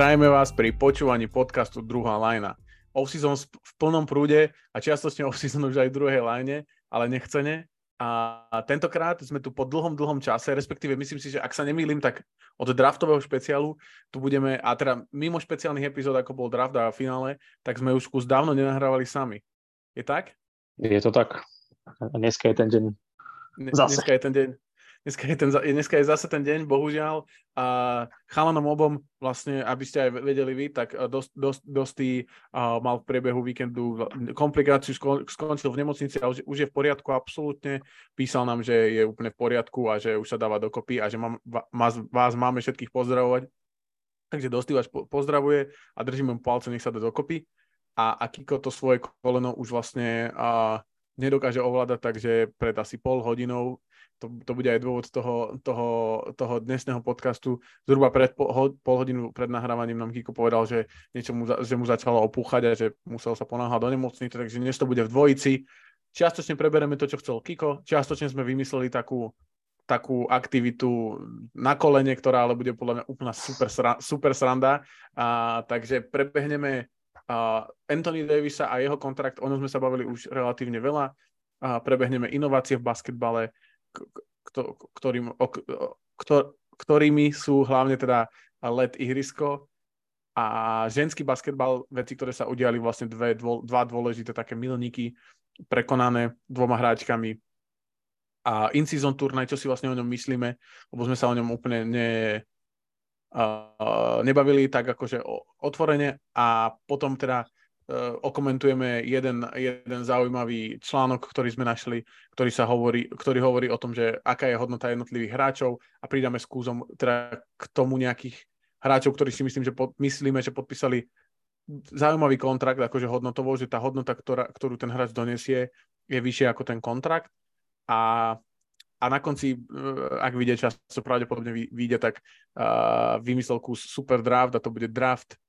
Zdravíme vás pri počúvaní podcastu Druhá lajna. Off-season v plnom prúde a čiastočne off-season už aj v druhej line, ale nechcene. A tentokrát sme tu po dlhom, dlhom čase, respektíve myslím si, že ak sa nemýlim, tak od draftového špeciálu tu budeme, a teda mimo špeciálnych epizód, ako bol draft a finále, tak sme už kus dávno nenahrávali sami. Je tak? Je to tak. Dneska je ten deň. Zase. Dneska je ten deň. Dneska je, ten, dneska je zase ten deň, bohužiaľ. A chalanom obom, vlastne, aby ste aj vedeli vy, tak dosť, dosť, dosť uh, mal v priebehu víkendu komplikáciu, skončil v nemocnici a už, už je v poriadku absolútne. Písal nám, že je úplne v poriadku a že už sa dáva dokopy a že mám, vás, vás máme všetkých pozdravovať. Takže Dosty vás pozdravuje a držím mu palce, nech sa dá dokopy. A, a Kiko to svoje koleno už vlastne uh, nedokáže ovládať, takže pred asi pol hodinou to, to bude aj dôvod toho, toho, toho dnesného podcastu. Zhruba pred pol, pol hodinu pred nahrávaním nám Kiko povedal, že niečo mu, že mu začalo opúchať a že musel sa ponáhľať do nemocnice, takže dnes to bude v dvojici. Čiastočne prebereme to, čo chcel Kiko, čiastočne sme vymysleli takú, takú aktivitu na kolene, ktorá ale bude podľa mňa úplná super, super sranda. A, takže prebehneme a Anthony Davisa a jeho kontrakt, o ňom sme sa bavili už relatívne veľa. A prebehneme inovácie v basketbale, ktorým, ktorými sú hlavne teda let ihrisko a ženský basketbal, veci, ktoré sa udiali vlastne dve, dvo, dva dôležité také milníky prekonané dvoma hráčkami. A in-season turnaj, čo si vlastne o ňom myslíme, lebo sme sa o ňom úplne ne, uh, nebavili tak akože otvorene. A potom teda okomentujeme jeden, jeden zaujímavý článok, ktorý sme našli, ktorý, sa hovorí, ktorý hovorí o tom, že aká je hodnota jednotlivých hráčov a pridáme s kúzom teda k tomu nejakých hráčov, ktorí si myslím, že pod, myslíme, že podpísali zaujímavý kontrakt, akože hodnotovo, že tá hodnota, ktorá, ktorú ten hráč donesie, je vyššia ako ten kontrakt. A a na konci, eh, ak vyjde čas, čo pravdepodobne vyjde, tak uh, vymyslel kus super draft a to bude draft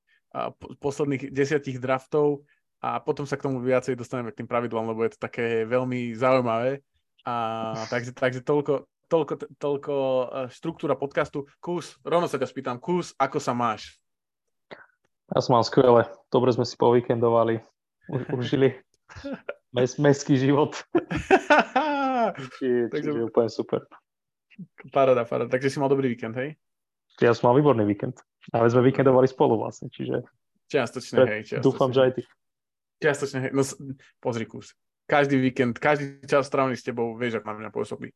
posledných desiatich draftov a potom sa k tomu viacej dostaneme k tým pravidlám, lebo je to také veľmi zaujímavé. A, takže, takže toľko, toľko, toľko e, štruktúra podcastu. Kus, rovno sa ťa spýtam, Kus, ako sa máš? Ja som mám skvelé. Dobre sme si povíkendovali. Užili mes, mestský život. čiže, takže... čiže úplne super. Paráda, paráda. Takže si mal dobrý víkend, hej? Ja som mal výborný víkend. Ale sme víkendovali spolu vlastne, čiže... Čiastočne, pred, hej. Čiastočne. Dúfam, že aj ty. Čiastočne, hej. No, pozri kus. Každý víkend, každý čas strávený s tebou, vieš, ak na mňa pôsobí.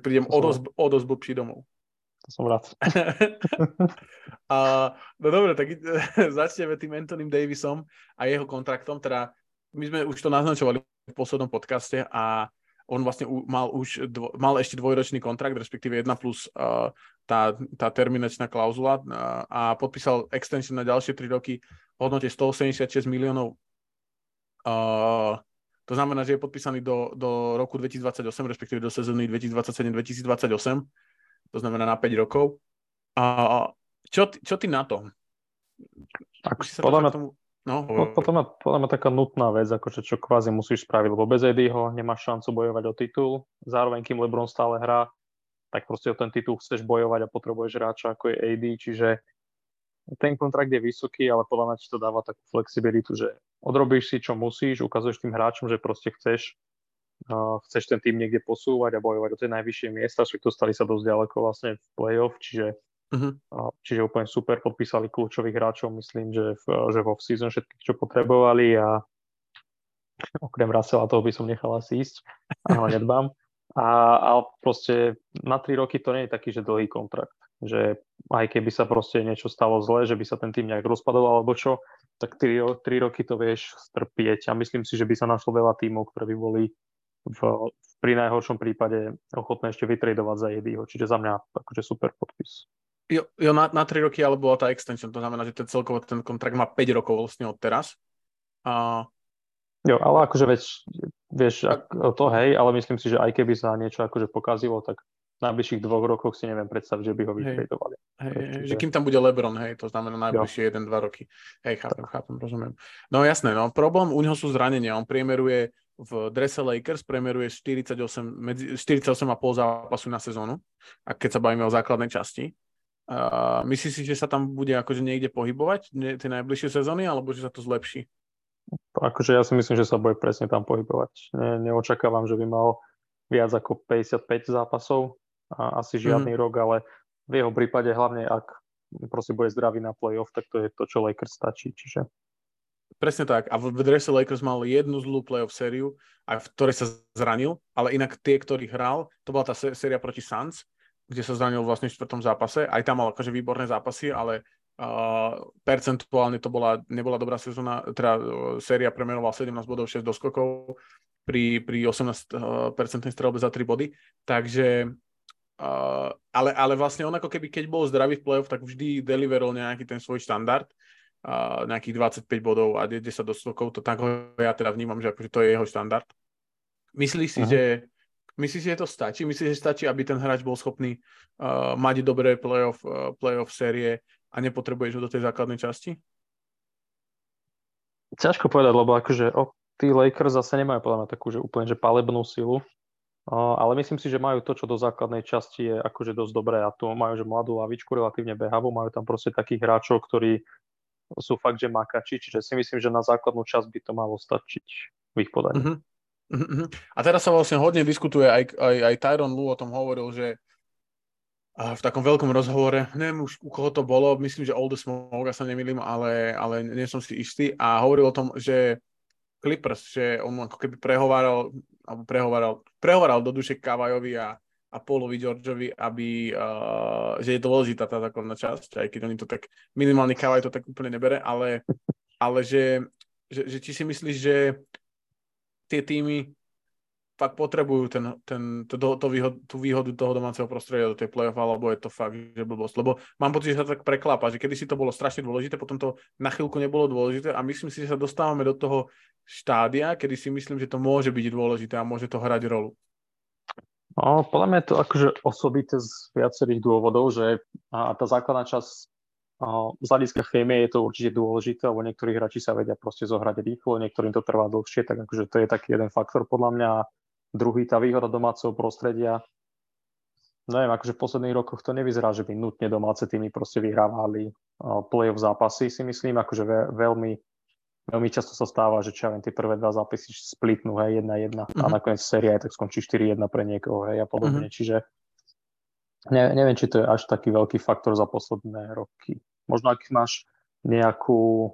Prídem o dosť, o dosť blbší domov. To som rád. a, no dobre, tak začneme tým Antonym Davisom a jeho kontraktom. Teda my sme už to naznačovali v poslednom podcaste a on vlastne mal už dvo, mal ešte dvojročný kontrakt, respektíve jedna plus uh, tá, tá terminačná klauzula uh, a podpísal extension na ďalšie 3 roky v hodnote 186 miliónov. Uh, to znamená, že je podpísaný do, do roku 2028, respektíve do sezóny 2027-2028. To znamená na 5 rokov. Uh, čo, ty, čo ty na to? Tak, podľa mňa, tomu... No, no potom je podľa mňa taká nutná vec, akože čo kvázi musíš spraviť, lebo bez Eddieho nemáš šancu bojovať o titul. Zároveň, kým LeBron stále hrá, tak proste o ten titul chceš bojovať a potrebuješ hráča ako je AD, čiže ten kontrakt je vysoký, ale podľa mňa ti to dáva takú flexibilitu, že odrobíš si, čo musíš, ukazuješ tým hráčom, že proste chceš, uh, chceš ten tým niekde posúvať a bojovať o tie najvyššie miesta, však dostali sa dosť ďaleko vlastne v playoff, čiže Uh-huh. Čiže úplne super, podpísali kľúčových hráčov, myslím, že v, že vo season všetkých, čo potrebovali a okrem Russella toho by som nechal asi ísť, a ho nedbám. A, a proste na tri roky to nie je taký, že dlhý kontrakt. Že aj keby sa proste niečo stalo zle, že by sa ten tým nejak rozpadol alebo čo, tak tri, tri roky to vieš strpieť. A myslím si, že by sa našlo veľa tímov, ktoré by boli v, pri najhoršom prípade ochotné ešte vytredovať za Eddieho. Čiže za mňa akože super podpis. Jo, jo na, na 3 roky, ale bola tá extension, to znamená, že ten celkovo ten kontrakt má 5 rokov vlastne od teraz. A... Jo, ale akože veď, vieš, to hej, ale myslím si, že aj keby sa niečo akože pokazilo, tak v najbližších dvoch rokoch si neviem predstaviť, že by ho vytredovali. Hej, hej, že kým tam bude Lebron, hej, to znamená najbližšie 1-2 roky. Hej, chápem, chápem, rozumiem. No jasné, no problém u neho sú zranenia, on priemeruje v drese Lakers priemeruje 48, medzi, 48,5 zápasu na sezónu, a keď sa bavíme o základnej časti Uh, myslíš si, že sa tam bude akože niekde pohybovať nie, tie najbližšie sezóny, alebo že sa to zlepší? Akože ja si myslím, že sa bude presne tam pohybovať. Ne, neočakávam, že by mal viac ako 55 zápasov a asi žiadny mm. rok, ale v jeho prípade hlavne ak proste bude zdravý na playoff, tak to je to, čo Lakers stačí. Čiže Presne tak. A v drese Lakers mal jednu zlú playoff sériu, aj v ktorej sa zranil, ale inak tie, ktorých hral, to bola tá séria proti Suns, kde sa zranil vlastne v čtvrtom zápase. Aj tam mal akože výborné zápasy, ale uh, percentuálne to bola, nebola dobrá sezóna, teda uh, séria premenoval 17 bodov, 6 doskokov pri, pri 18% uh, strelbe za 3 body. Takže uh, ale, ale vlastne on ako keby, keď bol zdravý v playoff, tak vždy deliverol nejaký ten svoj štandard uh, nejakých 25 bodov a 10 doskokov, to tak ho ja teda vnímam, že akože to je jeho štandard. Myslíš si, uh-huh. že Myslíš, že to stačí? Myslíš, že stačí, aby ten hráč bol schopný uh, mať dobré playoff, uh, playoff série a nepotrebuješ ho do tej základnej časti? Ťažko povedať, lebo akože oh, tí Lakers zase nemajú podľa mňa takú, že úplne že palebnú silu, uh, ale myslím si, že majú to, čo do základnej časti je akože dosť dobré a tu majú, že mladú lavičku, relatívne behavú, majú tam proste takých hráčov, ktorí sú fakt, že makači, čiže si myslím, že na základnú časť by to malo stačiť v ich podaní. Mm-hmm. Mm-hmm. A teraz sa vlastne hodne diskutuje, aj, aj, aj Tyron Lu o tom hovoril, že v takom veľkom rozhovore, neviem už u koho to bolo, myslím, že Old Smoke, sa nemýlim, ale, ale nie som si istý, a hovoril o tom, že Clippers, že on ako keby prehováral, alebo prehováral, prehováral do duše Kavajovi a, a Paulovi Georgeovi, aby, uh, že je dôležitá tá základná časť, aj keď oni to tak, minimálny Kavaj to tak úplne nebere, ale, ale že, že, že či si myslíš, že tie týmy fakt potrebujú ten, ten, to, to výhod, tú výhodu toho domáceho prostredia do tej play-off, alebo je to fakt, že blbosť. Lebo mám pocit, že sa tak preklápa, že kedy si to bolo strašne dôležité, potom to na chvíľku nebolo dôležité a myslím si, že sa dostávame do toho štádia, kedy si myslím, že to môže byť dôležité a môže to hrať rolu. No, podľa mňa je to akože osobité z viacerých dôvodov, že a tá základná časť z hľadiska chémie je to určite dôležité, lebo niektorí hráči sa vedia proste zohrať rýchlo, niektorým to trvá dlhšie, tak akože to je taký jeden faktor podľa mňa. Druhý, tá výhoda domáceho prostredia. Neviem, akože v posledných rokoch to nevyzerá, že by nutne domáce týmy proste vyhrávali play-off zápasy, si myslím, akože veľmi, veľmi často sa stáva, že čo viem, tie prvé dva zápasy splitnú, hej, 1-1 mm-hmm. a mhm. nakoniec séria aj tak skončí 4-1 pre niekoho, hej, a podobne. Mm-hmm. Čiže Ne, neviem, či to je až taký veľký faktor za posledné roky. Možno ak máš nejakú,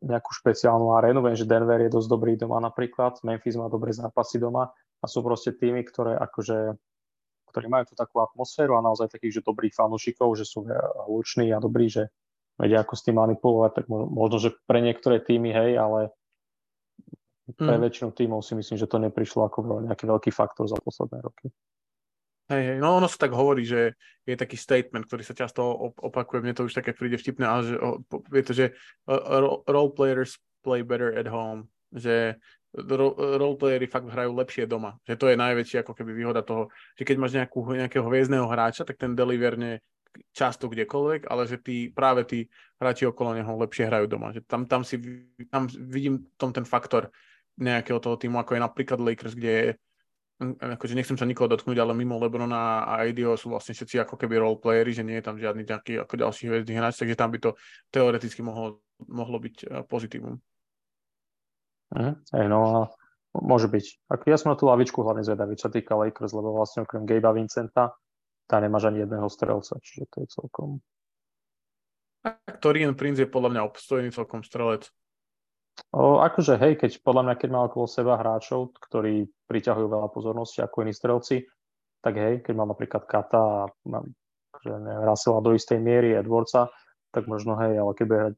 nejakú špeciálnu arénu, viem, že Denver je dosť dobrý doma napríklad, Memphis má dobré zápasy doma a sú proste týmy, ktoré akože ktorí majú tú takú atmosféru a naozaj takých, že dobrých fanúšikov, že sú hluční a dobrí, že vedia ako s tým manipulovať, tak možno, že pre niektoré týmy, hej, ale pre mm. väčšinu týmov si myslím, že to neprišlo ako nejaký veľký faktor za posledné roky. Hej, hej, no ono sa tak hovorí, že je taký statement, ktorý sa často opakuje, mne to už také príde vtipné, ale že, je to, že role players play better at home, že role playery fakt hrajú lepšie doma, že to je najväčšia ako keby výhoda toho, že keď máš nejakú, nejakého hviezdného hráča, tak ten deliverne často kdekoľvek, ale že tí, práve tí hráči okolo neho lepšie hrajú doma. Že tam, tam si tam vidím tom ten faktor nejakého toho týmu, ako je napríklad Lakers, kde je akože nechcem sa nikoho dotknúť, ale mimo Lebrona a IDO sú vlastne všetci ako keby roleplayery, že nie je tam žiadny taký ako ďalší hviezdny hráč, takže tam by to teoreticky mohlo, mohlo byť e, pozitívum. Hey, no, môže byť. Ako ja som na tú lavičku hlavne zvedavý, čo týka Lakers, lebo vlastne okrem Gabe'a Vincenta tá nemáš ani jedného strelca, čiže to je celkom... Torian Prince je podľa mňa obstojný celkom strelec. O, akože hej, keď podľa mňa, keď má okolo seba hráčov, ktorí priťahujú veľa pozornosti ako iní strelci, tak hej, keď má napríklad Kata a mám, že Rasela do istej miery, Edwardsa, tak možno hej, ale keď bude hrať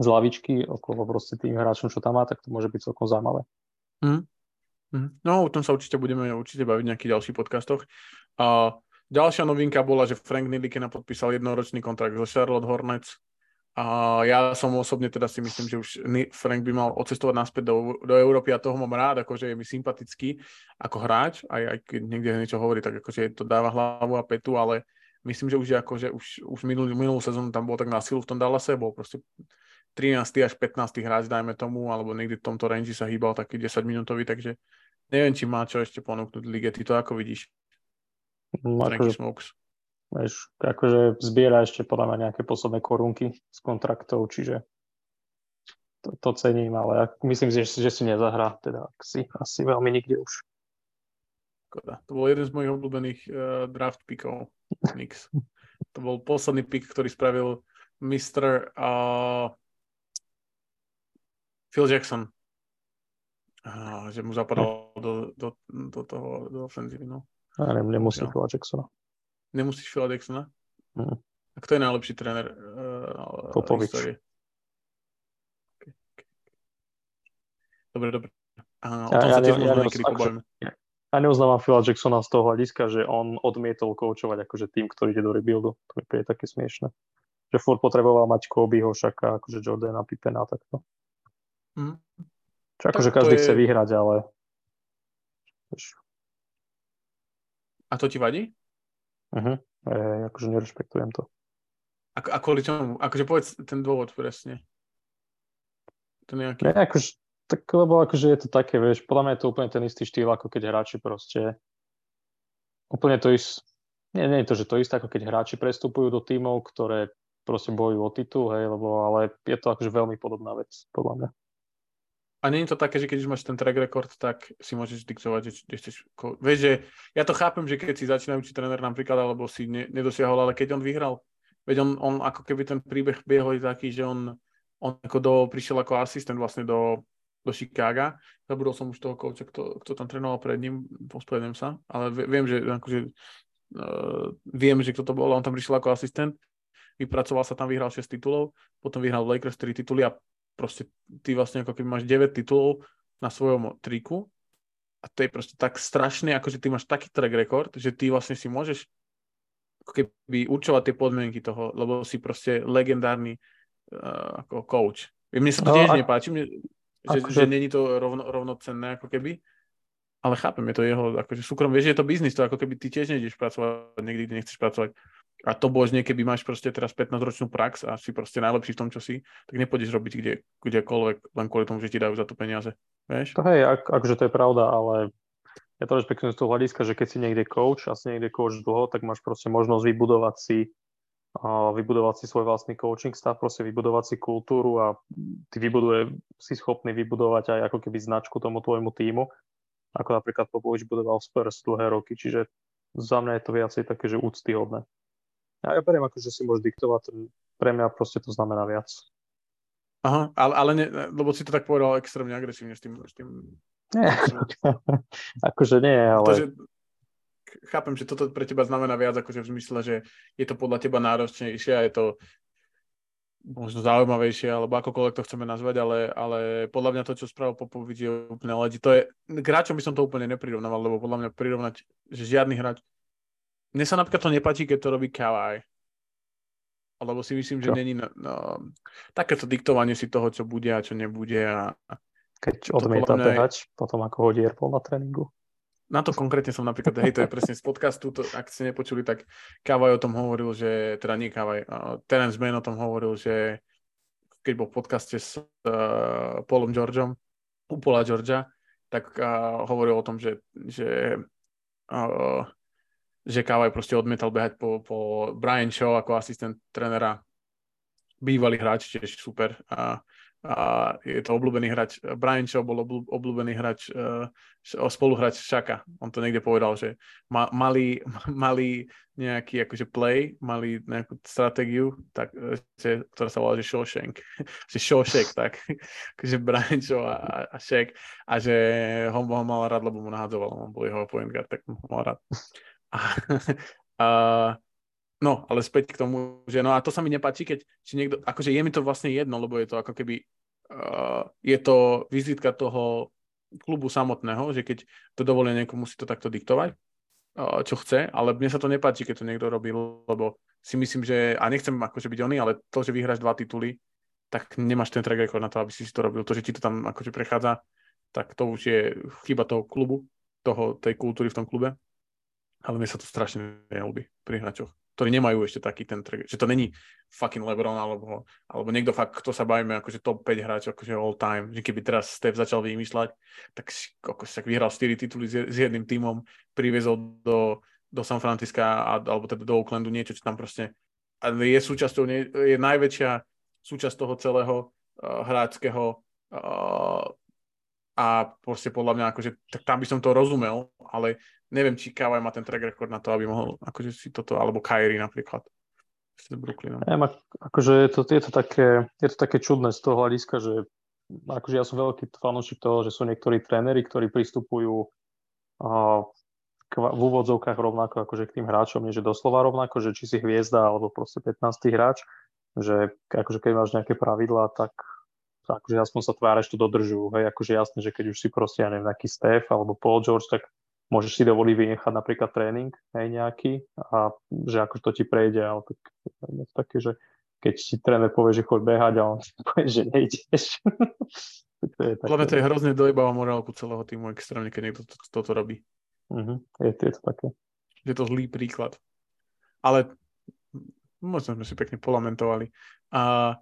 z lavičky okolo proste tým hráčom, čo tam má, tak to môže byť celkom zaujímavé. Mm. Mm. No, o tom sa určite budeme určite baviť v nejakých ďalších podcastoch. Uh, ďalšia novinka bola, že Frank Nilikina podpísal jednoročný kontrakt so Charlotte Hornets a ja som osobne teda si myslím, že už Frank by mal odcestovať naspäť do, do Európy a toho mám rád, akože je mi sympatický ako hráč, aj, aj keď niekde niečo hovorí, tak akože to dáva hlavu a petu, ale myslím, že už je akože už, už minulú, minulú sezónu tam bol tak na silu v tom Dallase, bol proste 13. až 15. hráč, dajme tomu, alebo niekde v tomto range sa hýbal taký 10 minútový, takže neviem, či má čo ešte ponúknuť lige. Ty to ako vidíš? No, akože, Vieš, akože zbiera ešte podľa mňa nejaké posledné korunky z kontraktov, čiže to, to cením, ale myslím si, že, že si nezahrá, teda si asi veľmi nikde už. Škoda. To bol jeden z mojich obľúbených uh, draft pickov. Knicks. to bol posledný pick, ktorý spravil Mr. Uh, Phil Jackson. Uh, že mu zapadal do, do, do toho, do ofenzívy, no. Ja ne, nemusím. Phil Jacksona. Nemusíš Phil Jacksona? Mm. A kto je najlepší tréner uh, Popovič. Okay, okay. Dobre, dobre. Uh, o tom ja, sa tiež ja, možno ja, niekedy pobavíme. Ja neuznávam Phila Jacksona z toho hľadiska, že on odmietol koučovať akože tým, ktorý ide do rebuildu. To mi je také smiešne. Že Ford potreboval mať Kobeho, Šaka, akože Jordana, Pippena a takto. Mm. Čo akože každý je... chce vyhrať, ale... A to ti vadí? Uh-huh. E, akože nerešpektujem to. A, a kvôli čomu? Akože povedz ten dôvod presne. To nejaký... Ne, akože, tak lebo akože je to také, vieš, podľa mňa je to úplne ten istý štýl, ako keď hráči proste úplne to isté, nie, nie je to, že to isté, ako keď hráči prestupujú do tímov, ktoré proste bojujú o titul, hej, lebo ale je to akože veľmi podobná vec, podľa mňa. A nie je to také, že keď už máš ten track record, tak si môžeš diktovať, že, že. Vieš, že ja to chápem, že keď si začínajúci tréner napríklad, alebo si ne, nedosiahol, ale keď on vyhral, veď on, on ako keby ten príbeh biehol taký, že on, on ako do, prišiel ako asistent vlastne do, do Chicaga. Zabudol som už toho kouča, kto, kto tam trénoval pred ním, pospovedem sa, ale viem, že akože, uh, viem, že kto to bol, on tam prišiel ako asistent, vypracoval sa tam, vyhral 6 titulov, potom vyhral Lakers 3 tituly a proste ty vlastne ako keby máš 9 titulov na svojom triku a to je proste tak strašné, ako že ty máš taký track record, že ty vlastne si môžeš ako keby určovať tie podmienky toho, lebo si proste legendárny uh, ako coach. Mne sa to no, tiež a... nepáči, mne, že, akože... že není to rovno, rovnocenné ako keby, ale chápem, je to jeho akože súkrom, vieš, je to biznis, to ako keby ty tiež nejdeš pracovať niekdy, kde nechceš pracovať. A to božne, keby máš proste teraz 15-ročnú prax a si proste najlepší v tom, čo si, tak nepôjdeš robiť kde, kdekoľvek, len kvôli tomu, že ti dajú za to peniaze. Vieš? To hej, ak, akože to je pravda, ale ja to rešpektujem z toho hľadiska, že keď si niekde coach a si niekde coach dlho, tak máš proste možnosť vybudovať si vybudovať si svoj vlastný coaching stav, proste vybudovať si kultúru a ty vybuduje, si schopný vybudovať aj ako keby značku tomu tvojmu týmu, ako napríklad Popovič budoval Spurs dlhé roky, čiže za mňa je to viacej také, že úctyhodné. Ja, ja beriem ako, že si môžeš diktovať, pre mňa proste to znamená viac. Aha, ale, ale ne, lebo si to tak povedal extrémne agresívne s tým, s tým nie, akože nie, ale... To, že, chápem, že toto pre teba znamená viac, akože v zmysle, že je to podľa teba náročnejšie a je to možno zaujímavejšie, alebo akokoľvek to chceme nazvať, ale, ale podľa mňa to, čo spravil Popovič, je úplne ledi. To je, k hráčom by som to úplne neprirovnával, lebo podľa mňa prirovnať, že žiadny hráč... Mne sa napríklad to nepáči, keď to robí Kawhi. Lebo si myslím, že není no, no, takéto diktovanie si toho, čo bude a čo nebude. A, keď odmieta mňa... behať, potom ako hodí Airpol na tréningu na to konkrétne som napríklad, hej, to je presne z podcastu, to, ak ste nepočuli, tak Kávaj o tom hovoril, že, teda nie Kávaj, uh, Terence Mann o tom hovoril, že keď bol v podcaste s uh, Paulom Georgeom, u Paula Georgia, tak uh, hovoril o tom, že, že, uh, že Kávaj proste odmietal behať po, po Brian Shaw ako asistent trenera bývalý hráč, tiež super. A a je to obľúbený hráč. Brian Shaw bol obľúbený hráč, uh, spoluhráč Šaka. On to niekde povedal, že ma, mali, mali nejaký akože play, mali nejakú stratégiu, tak, e, že, ktorá sa volá, že Shawshank. že Shawshank, tak. akože Brian Shaw a, a Shaq. A že on ho mal rád, lebo mu nahádzoval. On bol jeho point guard, tak ho mal rád. A, No, ale späť k tomu, že no a to sa mi nepáči, keď či niekto, akože je mi to vlastne jedno, lebo je to ako keby, uh, je to vizitka toho klubu samotného, že keď to dovolia niekomu si to takto diktovať, uh, čo chce, ale mne sa to nepáči, keď to niekto robí, lebo si myslím, že, a nechcem akože byť oný, ale to, že vyhráš dva tituly, tak nemáš ten track record na to, aby si si to robil. To, že ti to tam akože prechádza, tak to už je chyba toho klubu, toho, tej kultúry v tom klube. Ale mne sa to strašne neľúbi pri hráčoch ktorí nemajú ešte taký ten track, že to není fucking LeBron alebo, alebo niekto fakt, kto sa bavíme, akože top 5 hráč, akože all time, že keby teraz Steph začal vymýšľať, tak ako sa vyhral 4 tituly s jedným tímom, priviezol do do San Francisca alebo teda do Oaklandu niečo, čo tam proste je súčasťou, je najväčšia súčasť toho celého uh, hráčského uh, a proste podľa mňa akože, tak tam by som to rozumel, ale neviem, či Kawhi má ten track record na to, aby mohol akože si toto, alebo Kyrie napríklad s Brooklynom. Ja, akože je to, je, to také, je to také čudné z toho hľadiska, že akože ja som veľký fanúšik toho, že sú niektorí tréneri, ktorí pristupujú uh, v úvodzovkách rovnako akože k tým hráčom, nie že doslova rovnako, že či si hviezda alebo proste 15. hráč, že akože keď máš nejaké pravidlá, tak akože aspoň sa tváreš, to dodržujú. Hej, akože jasné, že keď už si proste, ja neviem, nejaký Steph alebo Paul George, tak môžeš si dovoliť vynechať napríklad tréning, hej, nejaký a že akože to ti prejde, ale tak také, že keď si tréner povie, že choď behať a on povie, že nejdeš. to je Podľa mňa to je hrozne dojebáva morálku celého týmu extrémne, keď niekto toto to, to robí. Uh-huh. Je, je to také. Je to zlý príklad. Ale možno sme si pekne polamentovali. A,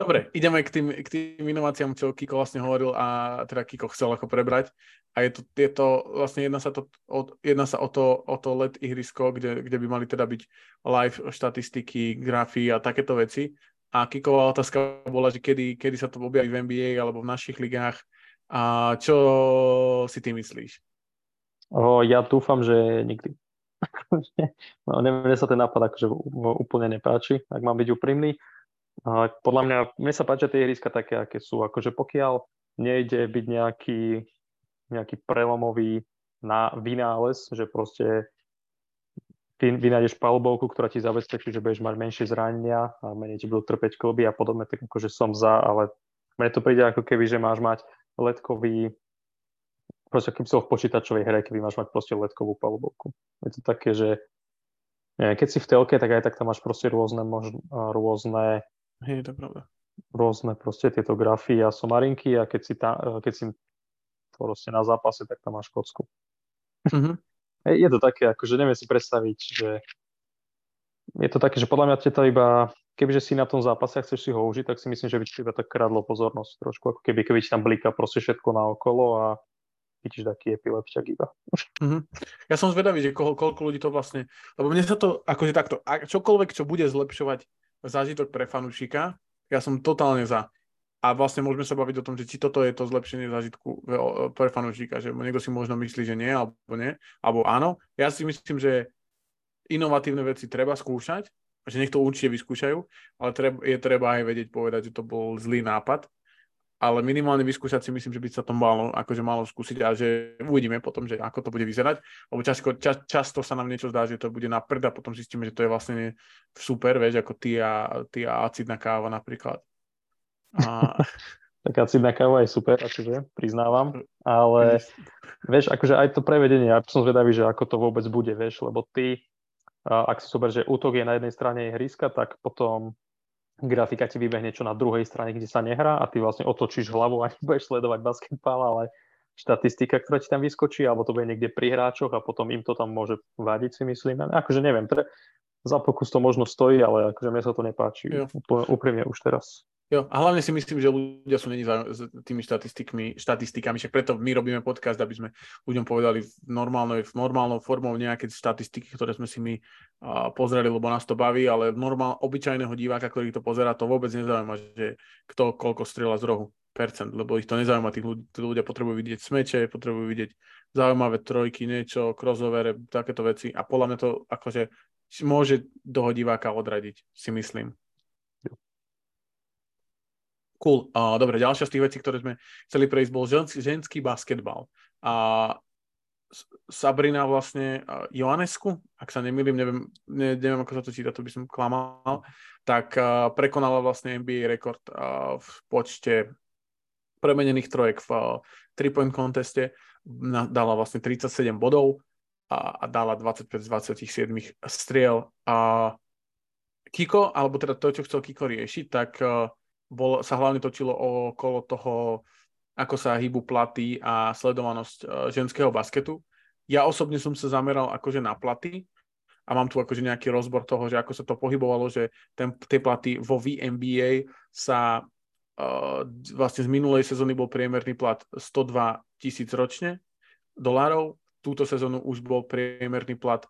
dobre, ideme k tým, k tým inováciám, čo Kiko vlastne hovoril a teda Kiko chcel ako prebrať. A je to, je to vlastne jedná sa, to, o, jedná sa o, to, o to LED ihrisko, kde, kde by mali teda byť live štatistiky, grafy a takéto veci. A Kiková otázka bola, že kedy, kedy sa to objaví v NBA alebo v našich ligách. A čo si ty myslíš? O, ja dúfam, že nikdy. No, neviem, sa ten nápad akože úplne nepáči, ak mám byť úprimný. A podľa mňa, mne sa páčia tie ihriska také, aké sú. Akože pokiaľ nejde byť nejaký, nejaký prelomový na, vynález, že proste ty vynájdeš palbovku, ktorá ti zabezpečí, že budeš mať menšie zranenia a menej ti budú trpeť kloby a podobne, tak akože som za, ale mne to príde ako keby, že máš mať letkový proste keby som v počítačovej hre, keby máš mať proste letkovú palubovku. Je to také, že keď si v telke, tak aj tak tam máš proste rôzne, možno, rôzne je to pravda. rôzne proste tieto grafy a somarinky a keď si, ta, keď si proste na zápase, tak tam máš kocku. Mm-hmm. Je, to také, akože neviem si predstaviť, že je to také, že podľa mňa to iba, kebyže si na tom zápase a chceš si ho užiť, tak si myslím, že by ti iba tak kradlo pozornosť trošku, ako keby, keby ti tam blíka proste všetko na okolo a chytíš taký epilepťak iba. Mm-hmm. Ja som zvedavý, že koho, koľko ľudí to vlastne, lebo mne sa to akože takto, a čokoľvek, čo bude zlepšovať zážitok pre fanúšika, ja som totálne za. A vlastne môžeme sa baviť o tom, že či toto je to zlepšenie zážitku pre fanúšika, že niekto si možno myslí, že nie, alebo nie, alebo áno. Ja si myslím, že inovatívne veci treba skúšať, že nech to určite vyskúšajú, ale treba, je treba aj vedieť povedať, že to bol zlý nápad ale minimálne vyskúšať si myslím, že by sa to malo, akože malo skúsiť a že uvidíme potom, že ako to bude vyzerať, lebo často, čas, často sa nám niečo zdá, že to bude na prd a potom zistíme, že to je vlastne super, vieš, ako ty a, ty a acidná káva napríklad. A... tak acidná káva je super, akože priznávam, ale vieš, akože aj to prevedenie, ja som zvedavý, že ako to vôbec bude, vieš, lebo ty, ak si super, že útok je na jednej strane ihriska, tak potom grafika ti vybehne čo na druhej strane, kde sa nehrá a ty vlastne otočíš hlavu a nebudeš sledovať basketbal, ale štatistika, ktorá ti tam vyskočí, alebo to bude niekde pri hráčoch a potom im to tam môže vadiť, si myslím. Akože neviem, pre, za pokus to možno stojí, ale akože mne sa to nepáči. Úprimne už teraz. Jo, a hlavne si myslím, že ľudia sú není za tými štatistikmi, štatistikami, však preto my robíme podcast, aby sme ľuďom povedali v normálnej, v normálnou formou nejaké štatistiky, ktoré sme si my uh, pozreli, lebo nás to baví, ale normál, obyčajného diváka, ktorý to pozera, to vôbec nezaujíma, že kto koľko strieľa z rohu percent, lebo ich to nezaujíma, tí ľudia, tí ľudia potrebujú vidieť smeče, potrebujú vidieť zaujímavé trojky, niečo, crossovere, takéto veci a podľa mňa to akože môže toho diváka odradiť, si myslím. Cool. Uh, dobre, ďalšia z tých vecí, ktoré sme chceli prejsť, bol ženský, ženský basketbal. A Sabrina vlastne uh, Joanesku, ak sa nemýlim, neviem, ne, neviem, ako sa to číta, to by som klamal, tak uh, prekonala vlastne NBA rekord uh, v počte premenených trojek v uh, three-point conteste. Na, dala vlastne 37 bodov a, a dala 25 z 27 striel. A Kiko, alebo teda to, čo chcel Kiko riešiť, tak uh, bol, sa hlavne točilo okolo toho, ako sa hýbu platy a sledovanosť uh, ženského basketu. Ja osobne som sa zameral akože na platy a mám tu akože nejaký rozbor toho, že ako sa to pohybovalo, že ten, tie platy vo VNBA sa uh, vlastne z minulej sezóny bol priemerný plat 102 tisíc ročne dolárov, túto sezónu už bol priemerný plat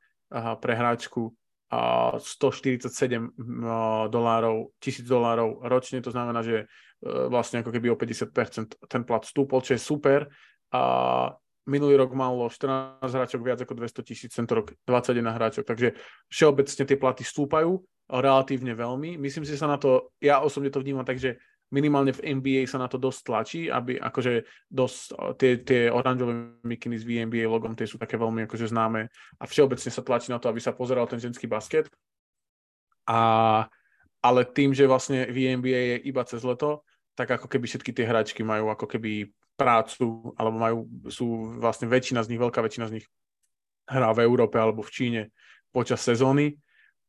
pre hráčku 147 dolárov, 1000 dolárov ročne, to znamená, že e, vlastne ako keby o 50% ten plat stúpol, čo je super. A minulý rok malo 14 hráčok viac ako 200 tisíc, tento rok 21 hráčok, takže všeobecne tie platy stúpajú relatívne veľmi. Myslím si, sa na to, ja osobne to vnímam tak, že minimálne v NBA sa na to dosť tlačí, aby akože dosť tie, tie oranžové mikiny s VNBA logom, tie sú také veľmi akože známe a všeobecne sa tlačí na to, aby sa pozeral ten ženský basket. A, ale tým, že vlastne VNBA je iba cez leto, tak ako keby všetky tie hračky majú ako keby prácu, alebo majú, sú vlastne väčšina z nich, veľká väčšina z nich hrá v Európe alebo v Číne počas sezóny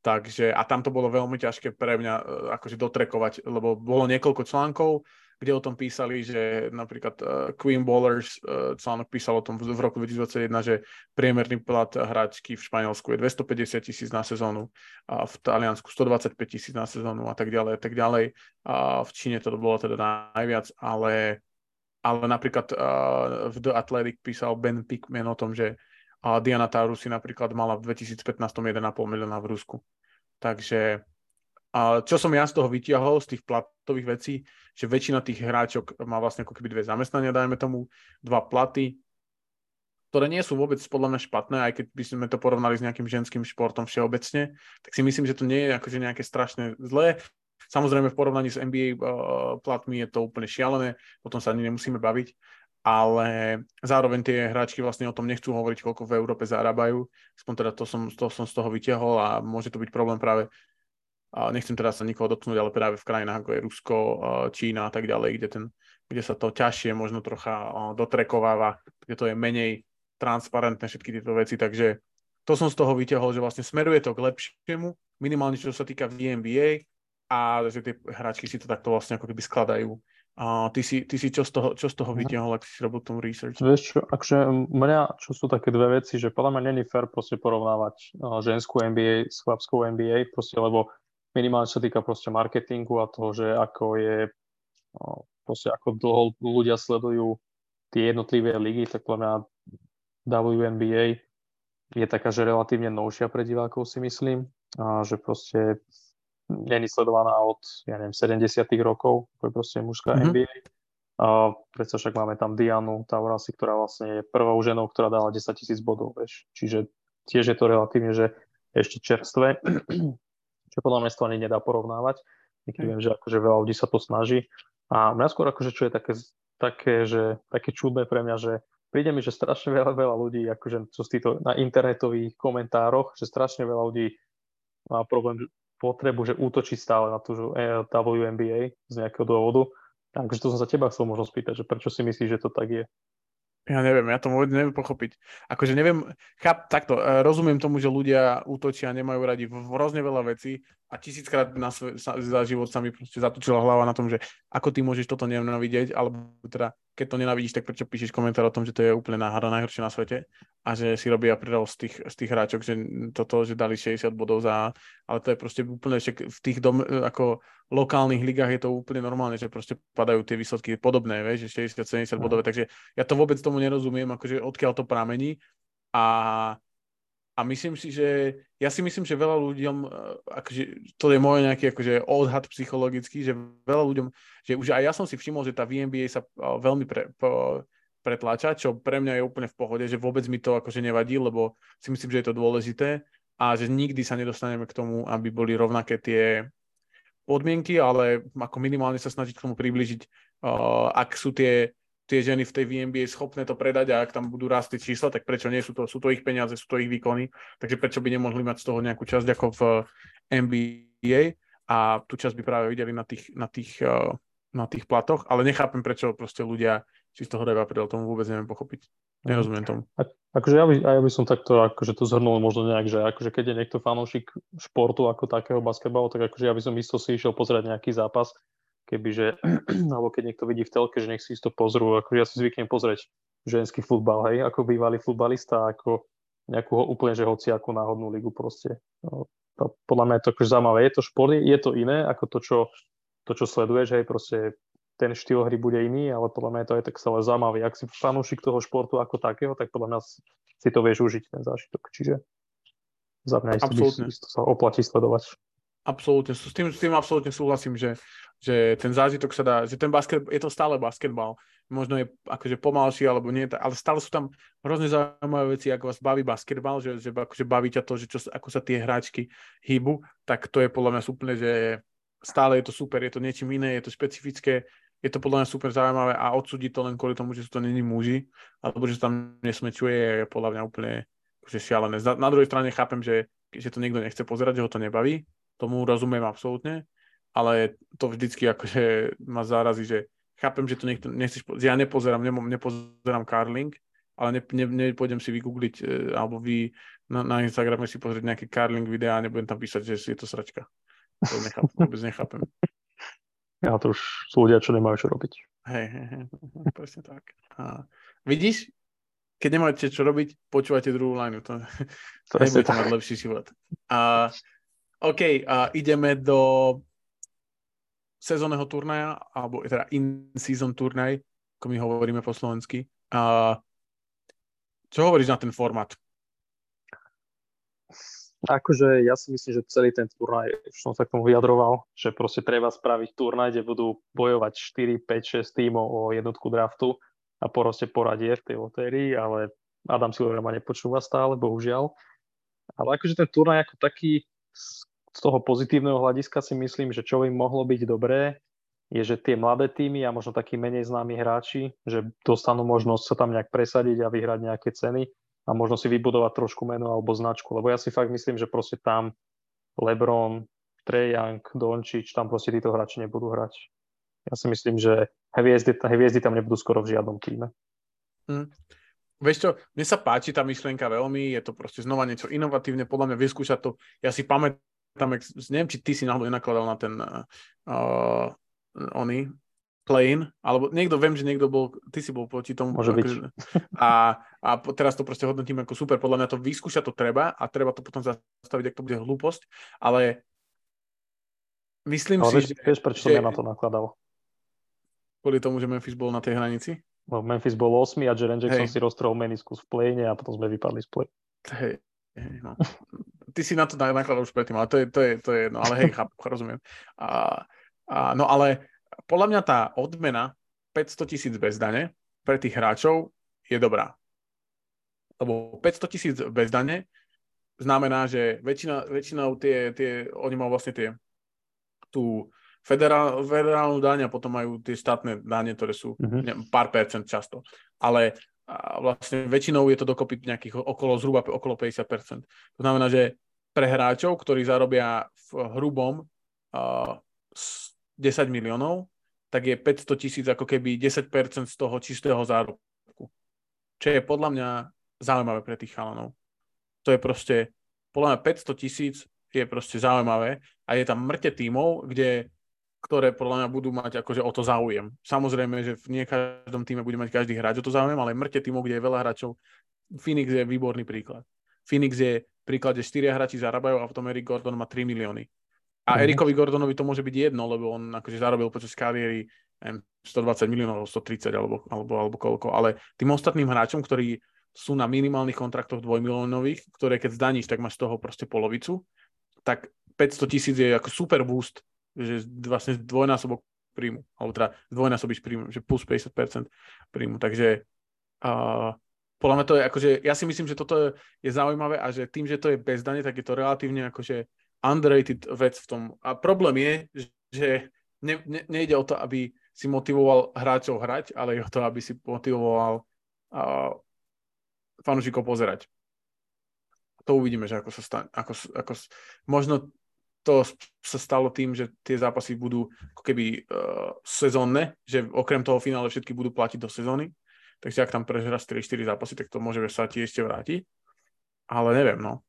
Takže, a tam to bolo veľmi ťažké pre mňa e, akože dotrekovať, lebo bolo niekoľko článkov, kde o tom písali, že napríklad uh, Queen Ballers uh, článok písal o tom v, v roku 2021, že priemerný plat hráčky v Španielsku je 250 tisíc na sezónu, a v Taliansku 125 tisíc na sezónu a tak ďalej a tak ďalej. A v Číne to bolo teda najviac, ale, ale napríklad uh, v The Athletic písal Ben Pickman o tom, že a Diana Taurus si napríklad mala v 2015 1,5 milióna v Rusku. Takže a čo som ja z toho vytiahol, z tých platových vecí, že väčšina tých hráčok má vlastne ako keby dve zamestnania, dajme tomu, dva platy, ktoré nie sú vôbec podľa mňa špatné, aj keď by sme to porovnali s nejakým ženským športom všeobecne, tak si myslím, že to nie je akože nejaké strašne zlé. Samozrejme v porovnaní s NBA uh, platmi je to úplne šialené, potom sa ani nemusíme baviť, ale zároveň tie hráčky vlastne o tom nechcú hovoriť, koľko v Európe zarábajú. Aspoň teda to som, to som z toho vytiahol a môže to byť problém práve a nechcem teraz sa nikoho dotknúť, ale práve v krajinách ako je Rusko, Čína a tak ďalej, kde, ten, kde sa to ťažšie možno trocha dotrekováva, kde to je menej transparentné všetky tieto veci, takže to som z toho vytiahol, že vlastne smeruje to k lepšiemu, minimálne čo sa týka VNBA a že tie hráčky si to takto vlastne ako keby skladajú a ty si, ty si čo z toho, čo z toho vytiahol, ak si robil tomu research? Vieš čo, akže mňa, čo sú také dve veci, že podľa mňa není fair proste porovnávať uh, ženskú NBA s chlapskou NBA, proste, lebo minimálne sa týka proste marketingu a toho, že ako je, uh, proste ako dlho ľudia sledujú tie jednotlivé ligy, tak podľa mňa WNBA je taká, že relatívne novšia pre divákov si myslím, a že proste není sledovaná od, ja neviem, 70 rokov, to je proste mužská mm-hmm. NBA. A predsa však máme tam Dianu Taurasi, ktorá vlastne je prvou ženou, ktorá dala 10 tisíc bodov, vieš. Čiže tiež je to relatívne, že ešte čerstvé, čo podľa mňa ani nedá porovnávať. Niekedy mm. viem, že akože veľa ľudí sa to snaží. A mňa skôr akože čo je také, také, že, také čudné pre mňa, že príde mi, že strašne veľa, veľa ľudí, akože čo z týchto na internetových komentároch, že strašne veľa ľudí má problém potrebu, že útočí stále na tú e, WNBA z nejakého dôvodu. Takže to som sa teba chcel možno spýtať, že prečo si myslíš, že to tak je? Ja neviem, ja to vôbec neviem pochopiť. Akože neviem, cháp, takto, e, rozumiem tomu, že ľudia útočia, nemajú radi v hrozne veľa vecí a tisíckrát na svoj, za život sa mi proste zatočila hlava na tom, že ako ty môžeš toto nenávidieť, alebo teda keď to nenávidíš, tak prečo píšeš komentár o tom, že to je úplne náhra najhoršie na svete? A že si robia pridal z tých, z tých hráčok, že toto, že dali 60 bodov za, ale to je proste úplne, že v tých dom, ako lokálnych ligách je to úplne normálne, že proste padajú tie výsledky podobné, vieš, že 60-70 bodové, takže ja to vôbec tomu nerozumiem, akože odkiaľ to pramení. A a myslím si, že ja si myslím, že veľa ľuďom, e, akože, to je môj nejaký akože odhad psychologický, že veľa ľuďom, že už aj ja som si všimol, že tá VNBA sa e, veľmi pre, po, pretláča, čo pre mňa je úplne v pohode, že vôbec mi to akože nevadí, lebo si myslím, že je to dôležité a že nikdy sa nedostaneme k tomu, aby boli rovnaké tie podmienky, ale ako minimálne sa snažiť k tomu približiť, uh, ak sú tie tie ženy v tej VNBA schopné to predať a ak tam budú rásť tie čísla, tak prečo nie? Sú to, sú to ich peniaze, sú to ich výkony, takže prečo by nemohli mať z toho nejakú časť ako v NBA a tú časť by práve videli na tých, na tých, eh, na tých platoch, ale nechápem, prečo proste ľudia toho dajú apríl, tomu vôbec neviem pochopiť. Nerozumiem tomu. A, akože ja by, ja by som takto akože to zhrnul možno nejak, že akože keď je niekto fanúšik športu ako takého basketbalu, tak akože ja by som isto si išiel pozrieť nejaký zápas kebyže, alebo keď niekto vidí v telke, že nech si to pozrú, ako ja si zvyknem pozrieť ženský futbal, hej, ako bývalý futbalista, ako nejakú úplne, že hociakú náhodnú ligu proste. No, to, podľa mňa je to akože zaujímavé. Je to šport, je to iné ako to, čo, to, čo sleduješ, hej, proste ten štýl hry bude iný, ale podľa mňa je to aj tak celé zaujímavé. Ak si fanúšik toho športu ako takého, tak podľa mňa si to vieš užiť, ten zážitok. Čiže za mňa absolútne. Isto, sa oplatí sledovať. Absolútne, s tým, s tým absolútne súhlasím, že, že ten zážitok sa dá, že ten basket, je to stále basketbal, možno je akože pomalší alebo nie, ale stále sú tam hrozne zaujímavé veci, ako vás baví basketbal, že, že akože baví ťa to, že čo, ako sa tie hráčky hýbu, tak to je podľa mňa úplne, že stále je to super, je to niečím iné, je to špecifické, je to podľa mňa super zaujímavé a odsúdiť to len kvôli tomu, že sú to není muži, alebo že tam nesmečuje, je podľa mňa úplne akože šialené. Na, na druhej strane chápem, že, že to niekto nechce pozerať, že ho to nebaví, tomu rozumiem absolútne, ale to vždycky akože ma zárazí, že chápem, že to niekto nechceš, ja nepozerám, nemám, nepozerám Carling, ale ne, ne, nepôjdem si vygoogliť e, alebo vy na, na Instagrame si pozrieť nejaké Carling videá a nebudem tam písať, že je to sračka. To nechápem, vôbec nechápem. Ja to už sú ľudia, čo nemajú čo robiť. Hej, hej, hej, presne tak. A vidíš, keď nemáte čo robiť, počúvate druhú lineu. To, to nebudete mať lepší život. A OK, a ideme do sezónneho turnaja, alebo teda in-season turnaj, ako my hovoríme po slovensky. A čo hovoríš na ten formát? Akože ja si myslím, že celý ten turnaj, už som sa k tomu vyjadroval, že proste treba spraviť turnaj, kde budú bojovať 4, 5, 6 tímov o jednotku draftu a proste poradie v tej lotérii, ale Adam Silver ma nepočúva stále, bohužiaľ. Ale akože ten turnaj ako taký z toho pozitívneho hľadiska si myslím, že čo by mohlo byť dobré, je, že tie mladé týmy a možno takí menej známi hráči, že dostanú možnosť sa tam nejak presadiť a vyhrať nejaké ceny a možno si vybudovať trošku meno alebo značku. Lebo ja si fakt myslím, že proste tam LeBron, Trey Young, Dončič, tam proste títo hráči nebudú hrať. Ja si myslím, že hviezdy, hviezdy tam nebudú skoro v žiadnom týme. Hmm. Vieš čo, mne sa páči tá myšlienka veľmi, je to proste znova niečo inovatívne, podľa mňa vyskúšať to. Ja si pamätám, tam, neviem, či ty si náhodou nenakladal na ten uh, oný plane, alebo niekto, viem, že niekto bol, ty si bol proti tomu. Môže byť. A, a teraz to proste hodnotím ako super, podľa mňa to vyskúšať to treba a treba to potom zastaviť, ak to bude hlúposť, ale myslím ale si, vieš, že... Vieš, prečo som ja na to nakladal? Kvôli tomu, že Memphis bol na tej hranici? No, Memphis bol 8 a Jaren Jackson hey. si roztrhol meniskus v plane a potom sme vypadli z play. Hej, no ty si na to nakladal už predtým, ale to je, to je, to je no ale hej, chápu, rozumiem. A, a, no ale podľa mňa tá odmena 500 tisíc bez dane pre tých hráčov je dobrá. Lebo 500 tisíc bez dane znamená, že väčšina, väčšinou tie, tie, oni majú vlastne tie, tú federál, federálnu daň a potom majú tie štátne dane, ktoré sú mm-hmm. neviem, pár percent často. Ale a vlastne väčšinou je to dokopy nejakých okolo, zhruba okolo 50%. To znamená, že pre hráčov, ktorí zarobia v hrubom uh, 10 miliónov, tak je 500 tisíc ako keby 10% z toho čistého zárobku. Čo je podľa mňa zaujímavé pre tých chalanov. To je proste, podľa mňa 500 tisíc je proste zaujímavé a je tam mŕte tímov, kde, ktoré podľa mňa budú mať akože o to záujem. Samozrejme, že v nie každom týme bude mať každý hráč o to záujem, ale mŕte tímov, kde je veľa hráčov. Phoenix je výborný príklad. Phoenix je príklad, že štyria hráči zarábajú a potom Eric Gordon má 3 milióny. A mm-hmm. Erikovi Gordonovi to môže byť jedno, lebo on akože zarobil počas kariéry 120 miliónov, 130 alebo, alebo, alebo koľko. Ale tým ostatným hráčom, ktorí sú na minimálnych kontraktoch dvojmiliónových, ktoré keď zdaníš, tak máš z toho proste polovicu, tak 500 tisíc je ako super boost, že vlastne dvojnásobok príjmu, alebo teda dvojnásobíš príjmu, že plus 50% príjmu. Takže uh, podľa mňa to je akože, ja si myslím, že toto je zaujímavé a že tým, že to je bez dane, tak je to relatívne akože underrated vec v tom. A problém je, že ne, ne, nejde o to, aby si motivoval hráčov hrať, ale je o to, aby si motivoval uh, fanúšikov pozerať. To uvidíme, že ako sa stane. Ako, ako, možno to sa stalo tým, že tie zápasy budú ako keby uh, sezónne, že okrem toho finále všetky budú platiť do sezóny takže ak tam prežeráš 3-4 zápasy, tak to môže sa ti ešte vrátiť. Ale neviem, no.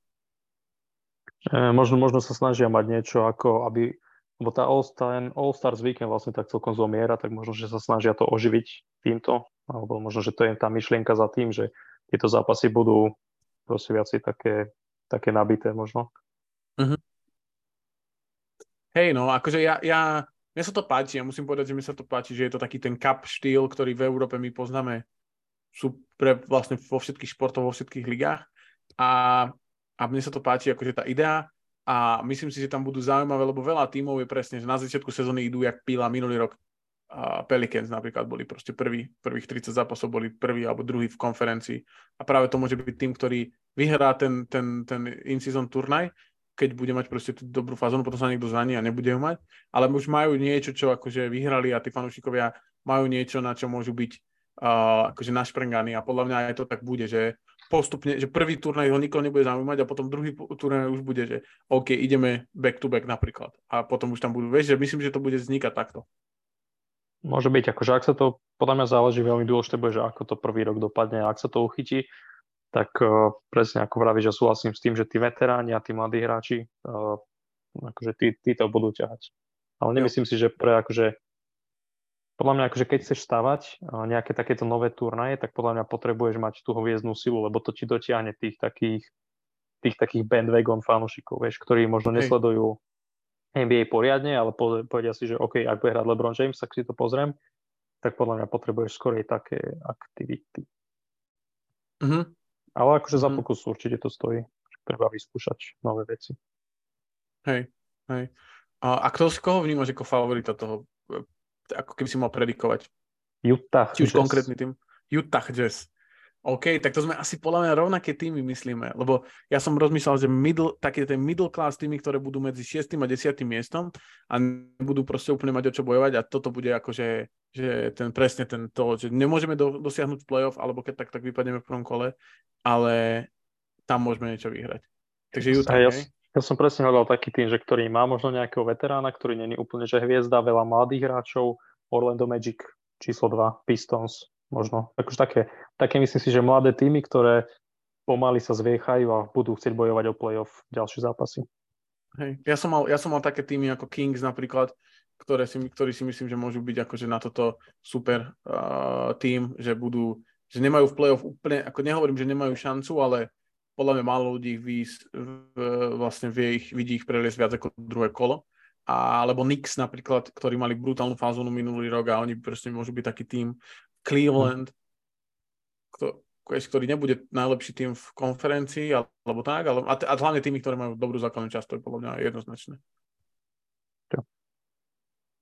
E, možno, možno sa snažia mať niečo ako, aby, lebo tá All-Star, All-Stars Weekend vlastne tak celkom zomiera, tak možno, že sa snažia to oživiť týmto, alebo možno, že to je tá myšlienka za tým, že tieto zápasy budú proste viacej také, také nabité možno. Uh-huh. Hej, no, akože ja, ja, mne sa to páči, ja musím povedať, že mi sa to páči, že je to taký ten cup štýl, ktorý v Európe my poznáme sú pre vlastne vo všetkých športoch, vo všetkých ligách. A a mne sa to páči, akože tá idea a myslím si, že tam budú zaujímavé, lebo veľa tímov je presne, že na začiatku sezóny idú jak píla minulý rok. A Pelicans napríklad boli proste prvý, prvých 30 zápasov boli prvý alebo druhý v konferencii a práve to môže byť tým, ktorý vyhrá ten, ten, ten in-season turnaj, keď bude mať proste tú dobrú fazónu, potom sa niekto zraní a nebude ho mať, ale už majú niečo, čo akože vyhrali a tí fanúšikovia majú niečo, na čo môžu byť uh, akože našprenganí a podľa mňa aj to tak bude, že postupne, že prvý turnaj ho nikoho nebude zaujímať a potom druhý turnaj už bude, že OK, ideme back to back napríklad a potom už tam budú, vieš, že myslím, že to bude vznikať takto. Môže byť, akože ak sa to, podľa mňa záleží veľmi dôležité, bude, že ako to prvý rok dopadne, ak sa to uchytí, tak uh, presne ako vravíš, že súhlasím s tým, že tí veteráni a tí mladí hráči, uh, akože tí, tí to budú ťahať. Ale nemyslím si, že pre akože podľa mňa, akože keď chceš stavať nejaké takéto nové turnaje, tak podľa mňa potrebuješ mať tú hviezdnú silu, lebo to ti dotiahne tých takých, tých takých bandwagon fanúšikov, vieš, ktorí možno Hej. nesledujú NBA poriadne, ale povedia si, že OK, ak bude hrať LeBron James, tak si to pozriem, tak podľa mňa potrebuješ skorej také aktivity. Mm-hmm. Ale akože mm-hmm. za pokus určite to stojí. Treba vyskúšať nové veci. Hej, hej. A, a kto si koho vnímaš ako favorita toho ako keby si mal predikovať. Utah Či už Jazz. konkrétny tým. Utah Jazz. OK, tak to sme asi podľa mňa rovnaké týmy myslíme, lebo ja som rozmýšľal, že middle, také tie middle class týmy, ktoré budú medzi 6. a 10. miestom a budú proste úplne mať o čo bojovať a toto bude akože že ten, presne ten to, že nemôžeme do, dosiahnuť playoff, alebo keď tak, tak vypadneme v prvom kole, ale tam môžeme niečo vyhrať. Takže Utah, ja, ja som presne hľadal taký tým, že ktorý má možno nejakého veterána, ktorý není úplne že hviezda, veľa mladých hráčov, Orlando Magic číslo 2, Pistons, možno. Akože také, také myslím si, že mladé týmy, ktoré pomaly sa zviechajú a budú chcieť bojovať o playoff ďalšie zápasy. Hej. Ja, som mal, ja som mal také týmy ako Kings napríklad, ktoré si, ktorí si myslím, že môžu byť akože na toto super uh, tým, že budú, že nemajú v playoff úplne, ako nehovorím, že nemajú šancu, ale podľa mňa málo ľudí vís, v, vlastne vie ich, vidí ich preliesť viac ako druhé kolo. A, alebo Knicks napríklad, ktorí mali brutálnu fázu minulý rok a oni proste môžu byť taký tým. Cleveland, kto, ktorý nebude najlepší tým v konferencii, alebo tak, ale, a, a hlavne tými, ktorí majú dobrú základnú časť, to je podľa mňa jednoznačné.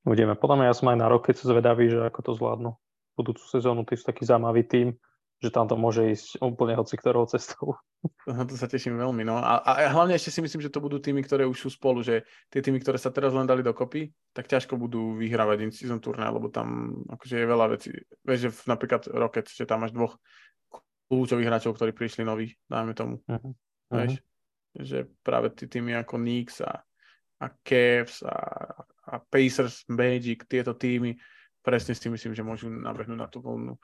Uvidíme. Podľa mňa ja som aj na rok, keď sa zvedavý, že ako to zvládnu. Budúcu sezónu, ty sú taký zaujímavý tým že tam to môže ísť úplne hoci ktorou cestou. No, to sa teším veľmi. No. A, a hlavne ešte si myslím, že to budú týmy, ktoré už sú spolu, že tie týmy, ktoré sa teraz len dali dokopy, tak ťažko budú vyhrávať in-season turné, lebo tam akože je veľa vecí. Vieš, že napríklad Rockets, že tam máš dvoch kľúčových hráčov, ktorí prišli noví, dáme tomu. Uh-huh. Vieš, že práve tí týmy ako Knicks a, a Cavs a, a Pacers, Magic, tieto týmy, presne si myslím, že môžu nabehnúť na tú voľnú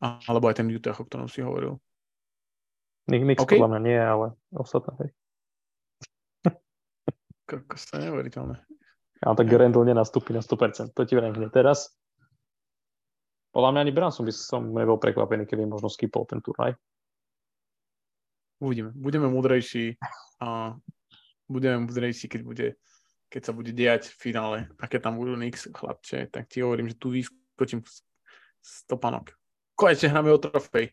alebo aj ten Utah, o ktorom si hovoril. Knicks okay. podľa mňa nie, ale ostatné. Kokos, to je neuveriteľné. Ale tak Randall nenastúpi na 100%, to ti vrajím hneď teraz. Podľa mňa ani Branson by som nebol prekvapený, keby možno skipol ten turnaj. Uvidíme. Budeme múdrejší a budeme múdrejší, keď bude keď sa bude diať v finále, aké tam budú Knicks chlapče, tak ti hovorím, že tu vyskočím stopanok konečne hráme o trofej.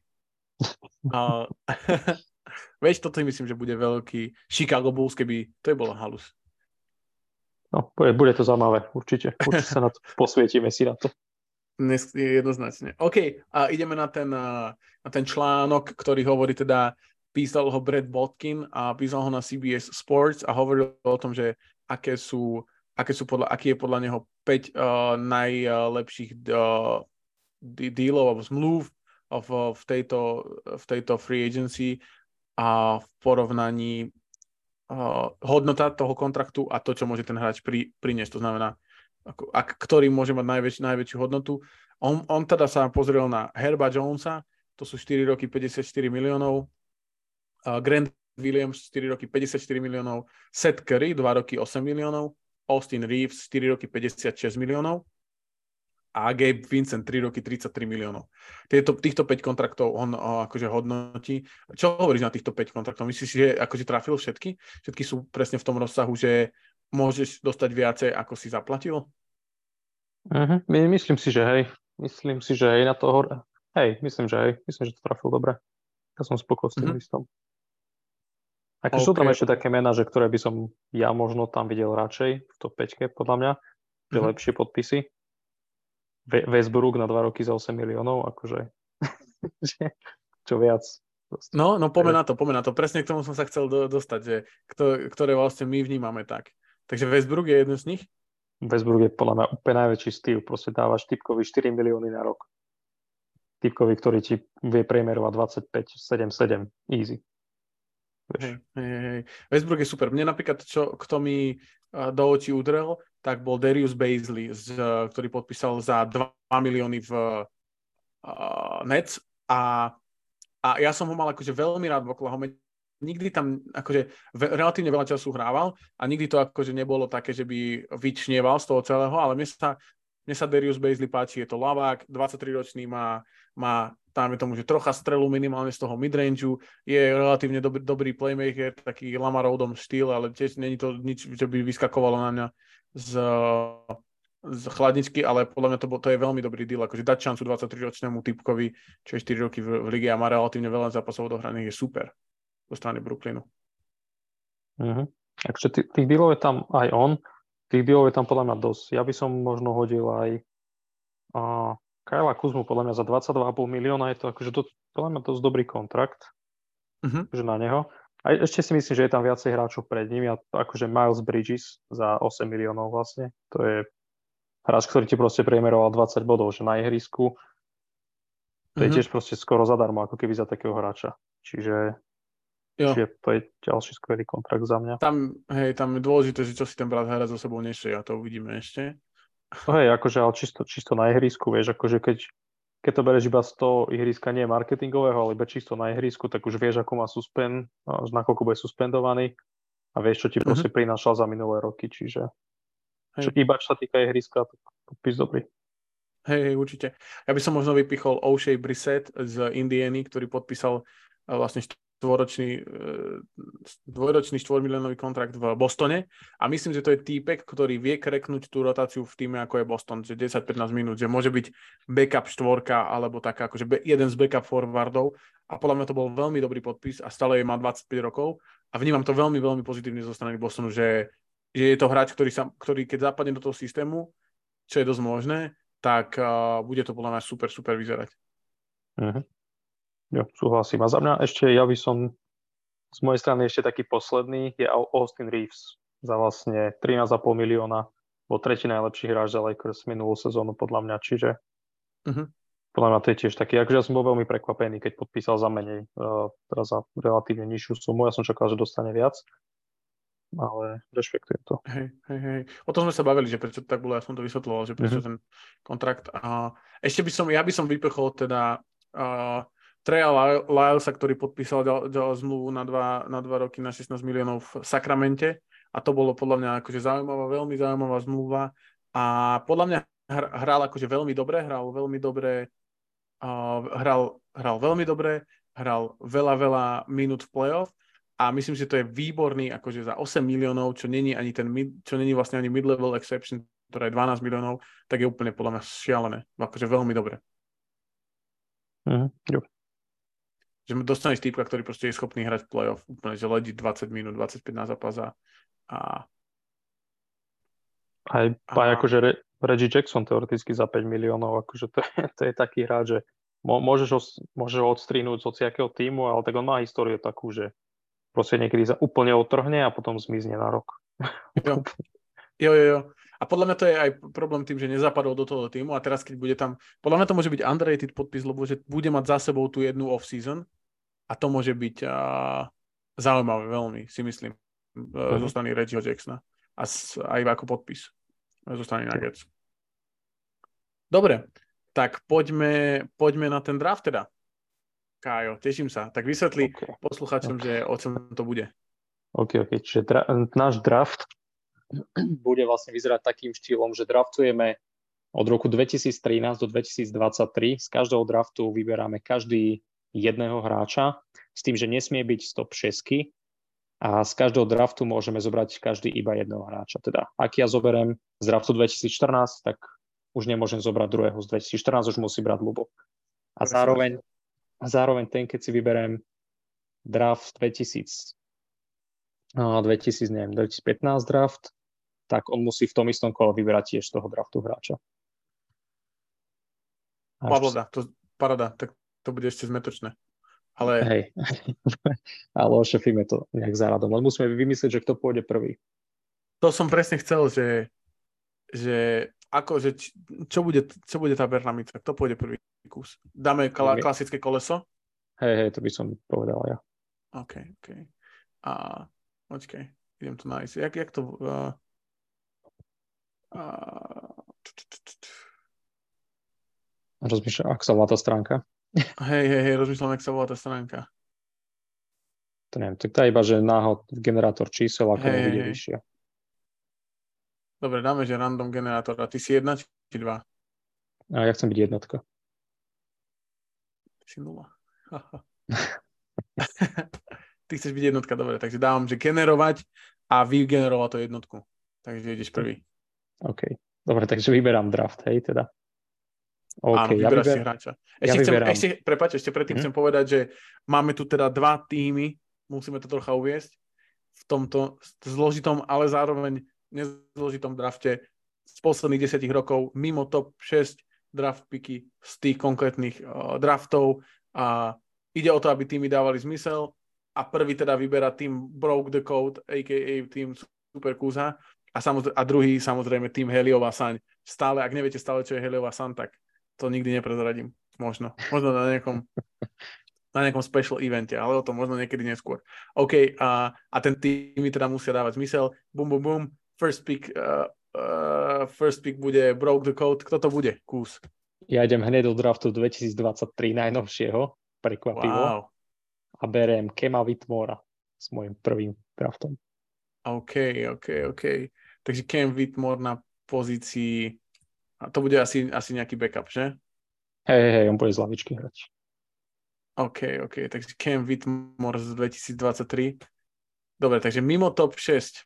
A, veď toto myslím, že bude veľký Chicago Bulls, keby to je bolo halus. No, bude, bude to zaujímavé, určite. Určite sa na to posvietime si na to. Dnes jednoznačne. OK, a ideme na ten, na ten článok, ktorý hovorí teda, písal ho Brad Botkin a písal ho na CBS Sports a hovoril o tom, že aké sú, aké sú podľa, aký je podľa neho 5 uh, najlepších uh, dealov alebo zmluv v, v, tejto, v tejto free agency a v porovnaní uh, hodnota toho kontraktu a to, čo môže ten hráč pri, priniesť. To znamená, ako, ak, ktorý môže mať najväč, najväčšiu hodnotu. On, on teda sa pozrel na Herba Jonesa, to sú 4 roky 54 miliónov, uh, Grant Williams 4 roky 54 miliónov, Seth Curry 2 roky 8 miliónov, Austin Reeves 4 roky 56 miliónov a Gabe Vincent 3 roky 33 miliónov. Tieto, týchto 5 kontraktov on o, akože hodnotí. Čo hovoríš na týchto 5 kontraktov? Myslíš, že akože trafil všetky? Všetky sú presne v tom rozsahu, že môžeš dostať viacej, ako si zaplatil? Uh-huh. Myslím si, že hej. Myslím si, že hej na toho. Hej, myslím, že hej. Myslím, že to trafil dobre. Ja som spokojný s tým uh-huh. listom. Aké okay. sú tam ešte také mená, že ktoré by som ja možno tam videl radšej v top 5 podľa mňa, že mm-hmm. lepšie podpisy. Westbrook na 2 roky za 8 miliónov, akože čo viac. No, no poďme na to, poďme na to. Presne k tomu som sa chcel do, dostať, že kto, ktoré vlastne my vnímame tak. Takže Westbrook je jeden z nich? Westbrook je podľa mňa úplne najväčší styl. Proste dávaš typkovi 4 milióny na rok. Typkovi, ktorý ti vie priemerovať 25, 7, 7. Easy. Hej, hej, hej. Westbrook je super. Mne napríklad, čo, kto mi do očí udrel, tak bol Darius Baisley, z, ktorý podpísal za 2 milióny v uh, Nets a, a ja som ho mal akože veľmi rád v Oklahoma. Nikdy tam akože ve, relatívne veľa času hrával a nikdy to akože nebolo také, že by vyčnieval z toho celého, ale mne sa, mne sa Darius Baisley páči, je to lavák, 23-ročný, má, má je tomu, že trocha strelu minimálne z toho midrangeu, je relatívne dobrý, dobrý playmaker, taký Lamar Odom štýl, ale tiež není to nič, čo by vyskakovalo na mňa z, z chladničky, ale podľa mňa to, to je veľmi dobrý deal, akože dať šancu 23-ročnému typkovi, čo je 4 roky v, v lige a má relatívne veľa zápasov odohraných, je super zo strany Brooklynu. Mm-hmm. Takže tých, tých dealov je tam aj on, tých dealov je tam podľa mňa dosť. Ja by som možno hodil aj uh, Kajla Kuzmu podľa mňa za 22,5 milióna je to akože to, podľa mňa dosť dobrý kontrakt uh-huh. že na neho. A ešte si myslím, že je tam viacej hráčov pred ním. Ja, akože Miles Bridges za 8 miliónov vlastne. To je hráč, ktorý ti proste priemeroval 20 bodov, že na ihrisku. To je uh-huh. tiež proste skoro zadarmo, ako keby za takého hráča. Čiže, jo. čiže to je ďalší skvelý kontrakt za mňa. Tam, hej, tam je dôležité, že čo si ten brat hrá so sebou nesie a to uvidíme ešte. No hej, akože, ale čisto, čisto na ihrisku, vieš, akože keď, keď to bereš iba z toho ihriska nie marketingového, ale iba čisto na ihrisku, tak už vieš, ako má suspend, nakoľko bude suspendovaný a vieš, čo ti mm-hmm. proste prinášal za minulé roky, čiže hej. Čo, iba čo sa týka ihriska, tak podpis dobrý. Hej, hej, určite. Ja by som možno vypichol O'Shea Brissett z Indiany, ktorý podpísal vlastne dvoročný, e, dvojročný 4 miliónový kontrakt v Bostone a myslím, že to je týpek, ktorý vie kreknúť tú rotáciu v týme, ako je Boston, že 10-15 minút, že môže byť backup štvorka alebo taká, akože jeden z backup forwardov a podľa mňa to bol veľmi dobrý podpis a stále je má 25 rokov a vnímam to veľmi, veľmi pozitívne zo strany Bostonu, že, že je to hráč, ktorý, sa, ktorý keď zapadne do toho systému, čo je dosť možné, tak uh, bude to podľa mňa super, super vyzerať. Uh-huh. Jo, súhlasím. A za mňa ešte, ja by som z mojej strany ešte taký posledný, je Austin Reeves za vlastne 13,5 milióna. Bol tretí najlepší hráč za Lakers minulú sezónu podľa mňa, čiže uh-huh. podľa mňa to je tiež taký, akože ja som bol veľmi prekvapený, keď podpísal za menej, uh, teda za relatívne nižšiu sumu. Ja som čakal, že dostane viac, ale rešpektujem to. Hej, hej, hej. O tom sme sa bavili, že prečo to tak bolo, ja som to vysvetloval, že prečo uh-huh. ten kontrakt. A ešte by som, ja by som vypechol teda uh, Treja Lylesa, ktorý podpísal ďal, ďal zmluvu na dva, na dva roky na 16 miliónov v Sakramente a to bolo podľa mňa akože zaujímavá, veľmi zaujímavá zmluva a podľa mňa hral akože veľmi dobre, hral veľmi dobre, uh, hral, hral veľmi dobre, hral veľa, veľa minút v playoff a myslím, že to je výborný, akože za 8 miliónov, čo není ani ten, čo není vlastne ani mid-level exception, ktorá je 12 miliónov, tak je úplne podľa mňa šialené. Akože veľmi dobre. Mm, jo že dostaneš týpka, ktorý proste je schopný hrať playoff, úplne, že ledí 20 minút, 25 na zápas a, a aj, a... aj akože Re, Reggie Jackson teoreticky za 5 miliónov, akože to, je, to je taký hráč, že môžeš ho, môžeš ho odstrínuť z hociakého týmu, ale tak on má históriu takú, že proste niekedy sa úplne otrhne a potom zmizne na rok. Jo, jo, jo. jo. A podľa mňa to je aj problém tým, že nezapadol do toho týmu a teraz keď bude tam, podľa mňa to môže byť underrated podpis, lebo že bude mať za sebou tú jednu off-season a to môže byť uh, zaujímavé veľmi, si myslím, uh-huh. zo strany Reggieho Jacksona. A s, aj ako podpis zo strany Nuggets. Dobre, tak poďme, poďme na ten draft teda. Kájo, teším sa. Tak vysvetli okay. posluchačom, okay. že o čom to bude. OK, OK. Čiže dra- náš draft bude vlastne vyzerať takým štýlom, že draftujeme od roku 2013 do 2023. Z každého draftu vyberáme každý jedného hráča, s tým, že nesmie byť stop 6 a z každého draftu môžeme zobrať každý iba jedného hráča. Teda ak ja zoberiem z draftu 2014, tak už nemôžem zobrať druhého z 2014, už musí brať Lubo. A zároveň, zároveň ten, keď si vyberiem draft 2015, 2000, neviem, 2015 draft, tak on musí v tom istom kole vyberať tiež toho draftu hráča. Pavloda, to parada, tak to bude ešte zmetočné. Ale... Hej, ale ošefíme to nejak záradom. Len musíme vymyslieť, že kto pôjde prvý. To som presne chcel, že, že ako, že čo, bude, čo bude tá Bernamica? Kto pôjde prvý kus? Dáme kla- klasické koleso? Hej, hej, to by som povedal ja. OK, OK. A počkej, idem to nájsť. Jak, jak to... Uh, Rozmýšľam, ako sa volá tá stránka. Hej, hej, hej, rozmýšľam, ako sa volá tá stránka. To neviem, tak tá iba, že náhod generátor čísel, ako hey, bude vyššia. Dobre, dáme, že random generátor. A ty si jedna či dva? A ja chcem byť jednotka. Ty si nula. ty chceš byť jednotka, dobre, takže dávam, že generovať a vygenerovať to jednotku. Takže ideš prvý. OK. Dobre, takže vyberám draft, hej, teda. Okay, Áno, ja vyber... si hráča. Ešte, ja chcem, ešte, prepáč, ešte predtým hmm. chcem povedať, že máme tu teda dva týmy, musíme to trocha uviesť, v tomto zložitom, ale zároveň nezložitom drafte z posledných desiatich rokov mimo top 6 draft picky z tých konkrétnych uh, draftov a ide o to, aby týmy dávali zmysel a prvý teda vyberá tým Broke the Code, a.k.a. tým Super Kúza a, samozrejme, a druhý samozrejme tým Heliová Saň. Stále, ak neviete stále, čo je Heliová Saň, tak to nikdy neprezradím. Možno. Možno na nejakom, na nejakom special evente, ale o tom možno niekedy neskôr. OK, a, a ten tým teda musia dávať zmysel. Bum, bum, bum. First pick, uh, uh, first pick bude Broke the Code. Kto to bude? Kús. Ja idem hneď do draftu 2023 najnovšieho, prekvapivo. Wow. A beriem Kema Whitmora s môjim prvým draftom. OK, OK, OK. Takže Kem Whitmore na pozícii a to bude asi, asi nejaký backup, že? Hej, hej, on bude z lavičky hrať. OK, OK, takže Cam Whitmore z 2023. Dobre, takže mimo top 6.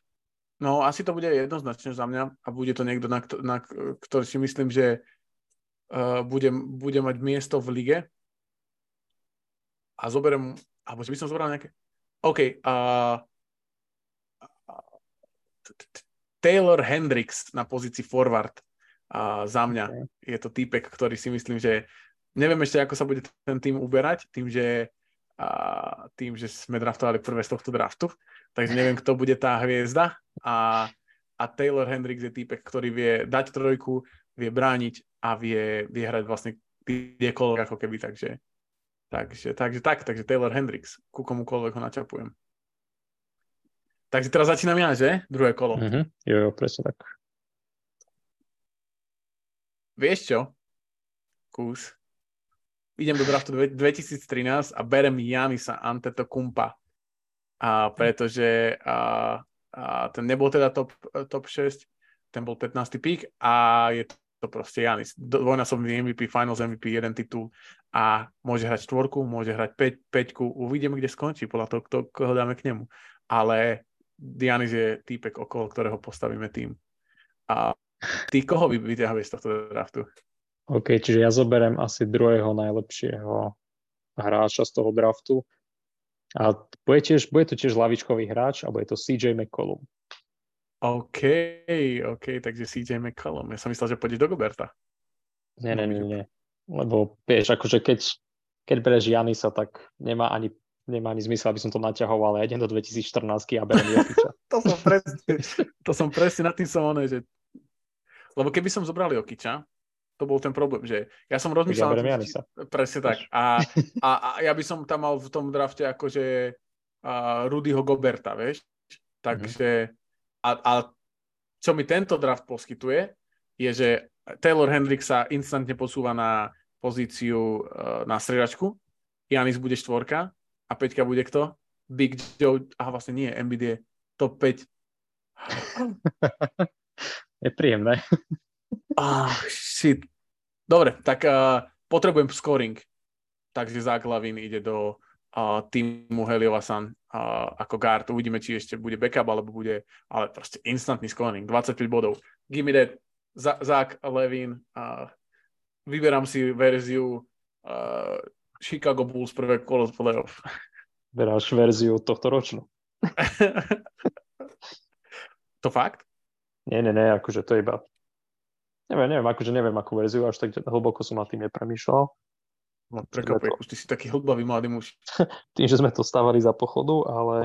No asi to bude jednoznačne za mňa a bude to niekto, na, na ktorý si myslím, že uh, bude, bude mať miesto v lige. A zoberiem, alebo by som zobral nejaké... OK, uh, Taylor Hendricks na pozícii forward a za mňa okay. je to týpek, ktorý si myslím, že neviem ešte, ako sa bude ten tým uberať, tým, že, a, tým, že sme draftovali prvé z tohto draftu, takže neviem, kto bude tá hviezda a, a Taylor Hendricks je týpek, ktorý vie dať trojku, vie brániť a vie, vie hrať vlastne kdekoľvek ako keby, takže takže, takže tak, takže Taylor Hendricks, ku komukoľvek ho načapujem. Takže teraz začínam ja, že? Druhé kolo. Mm-hmm. Jo, jo, presne tak. Vieš čo? Kus. Idem do draftu 2013 a berem Janisa Antetokumpa. A pretože a, a ten nebol teda top, top 6, ten bol 15. pík a je to proste Janis. Dvojnásobný MVP, Finals MVP, jeden titul a môže hrať štvorku, môže hrať 5, 5 uvidíme, kde skončí, podľa toho, kto, koho dáme k nemu. Ale Janis je týpek, okolo ktorého postavíme tým. A Ty koho by vyťahuješ z tohto draftu? OK, čiže ja zoberiem asi druhého najlepšieho hráča z toho draftu. A bude, tiež, bude to tiež lavičkový hráč a bude to CJ McCollum. OK, OK, takže CJ McCollum. Ja som myslel, že pôjdeš do Goberta. Nie, nie, nie, nie. Lebo vieš, akože keď, keď bereš Janisa, tak nemá ani nemá ani zmysel, aby som to naťahoval, ale ja idem do 2014 a berem Jokiča. to som presne, to som presne na tým som oné, že lebo keby som zobral Jokiča, to bol ten problém, že ja som rozmýšľal... Ja či, presne tak. A, a, a ja by som tam mal v tom drafte akože uh, Rudyho Goberta, vieš? Takže... A, a čo mi tento draft poskytuje, je, že Taylor Hendrick sa instantne posúva na pozíciu uh, na stredačku, Janis bude štvorka a Peťka bude kto? Big Joe, aha vlastne nie, Embiid je top 5. je príjemné. Ah, shit. Dobre, tak uh, potrebujem scoring. Takže Zach Lavin ide do uh, týmu Heliovasan uh, ako guard. Uvidíme, či ešte bude backup, alebo bude, ale proste instantný scoring. 25 bodov. Give me that. Z- Zach Levin. Uh, vyberám si verziu uh, Chicago Bulls prvé kolo z playoff. Beráš verziu tohto ročnú. to fakt? Nie, nie, nie, akože to je iba... Neviem, neviem, akože neviem, akú verziu, až tak hlboko som nad tým nepremýšľal. No, prekvapuje, to... ty si taký hudbavý mladý muž. tým, že sme to stávali za pochodu, ale...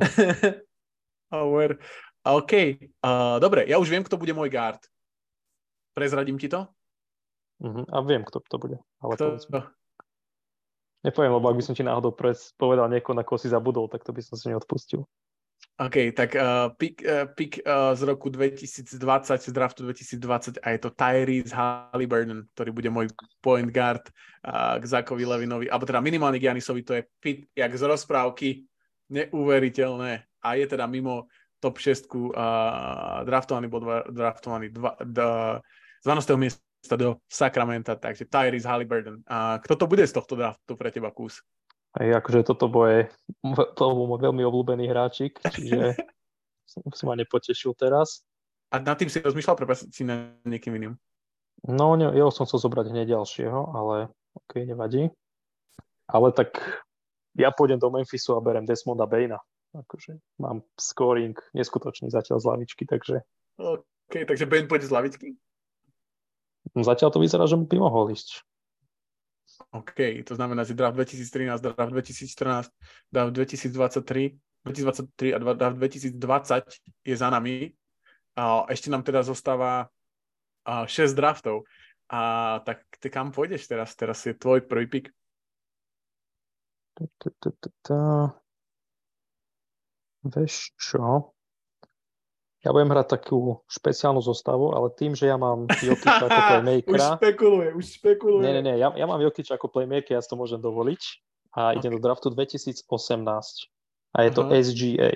Power. OK, uh, dobre, ja už viem, kto bude môj guard. Prezradím ti to? Uh-huh. A viem, kto to bude. Ale kto? Nepoviem, lebo ak by som ti náhodou pres povedal niekoho, na koho si zabudol, tak to by som si neodpustil. OK, tak uh, pick, uh, pick uh, z roku 2020, z draftu 2020 a je to Tyrese Halliburton, ktorý bude môj point guard uh, k Zakovi Levinovi, alebo teda minimálne Giannisovi, to je fit jak z rozprávky, neuveriteľné a je teda mimo top 6 uh, draftovaný, bol draftovaný dva, d, z 12. miesta do Sacramento, takže Tyrese Halliburton. A kto to bude z tohto draftu pre teba, Kus? Aj akože toto bude, to bol môj veľmi obľúbený hráčik, čiže som, ma nepotešil teraz. A nad tým si rozmýšľal, prepáč si na niekým iným? No, ne, jeho som chcel zobrať hneď ďalšieho, ale ok, nevadí. Ale tak ja pôjdem do Memphisu a berem Desmonda Baina akože mám scoring neskutočný zatiaľ z lavičky, takže... OK, takže Ben pôjde z lavičky? No zatiaľ to vyzerá, že by mohol ísť. OK, to znamená, že draft 2013, draft 2014, draft 2023, 2023 a draft 2020 je za nami. A ešte nám teda zostáva 6 draftov. A tak ty kam pôjdeš teraz? Teraz je tvoj prvý pick. Vieš čo? Ja budem hrať takú špeciálnu zostavu, ale tým, že ja mám Jokiča ako playmakera... už špekuluje, už špekuluje. Nie, nie, nie, ja, ja mám Jokiča ako playmaker, ja si to môžem dovoliť. A okay. idem do draftu 2018. A je to uh-huh. SGA.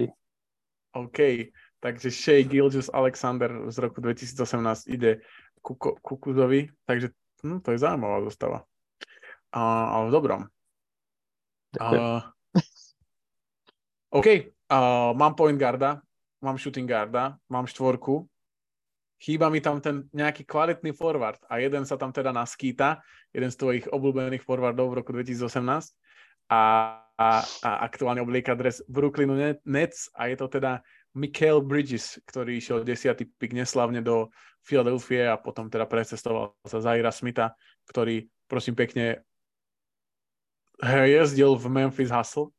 OK, takže Shea Gilgis Alexander z roku 2018 ide ku Kukuzovi, takže hm, to je zaujímavá zostava. Uh, ale v dobrom. Uh, OK, Uh, mám point guarda, mám shooting guarda, mám štvorku, chýba mi tam ten nejaký kvalitný forward a jeden sa tam teda naskýta, jeden z tvojich obľúbených forwardov v roku 2018 a, a, a aktuálne oblieka dres Brooklynu Nets a je to teda Michael Bridges, ktorý išiel desiatý pik neslavne do Philadelphia a potom teda precestoval sa Zaira Smitha, ktorý prosím pekne jezdil v Memphis Hustle.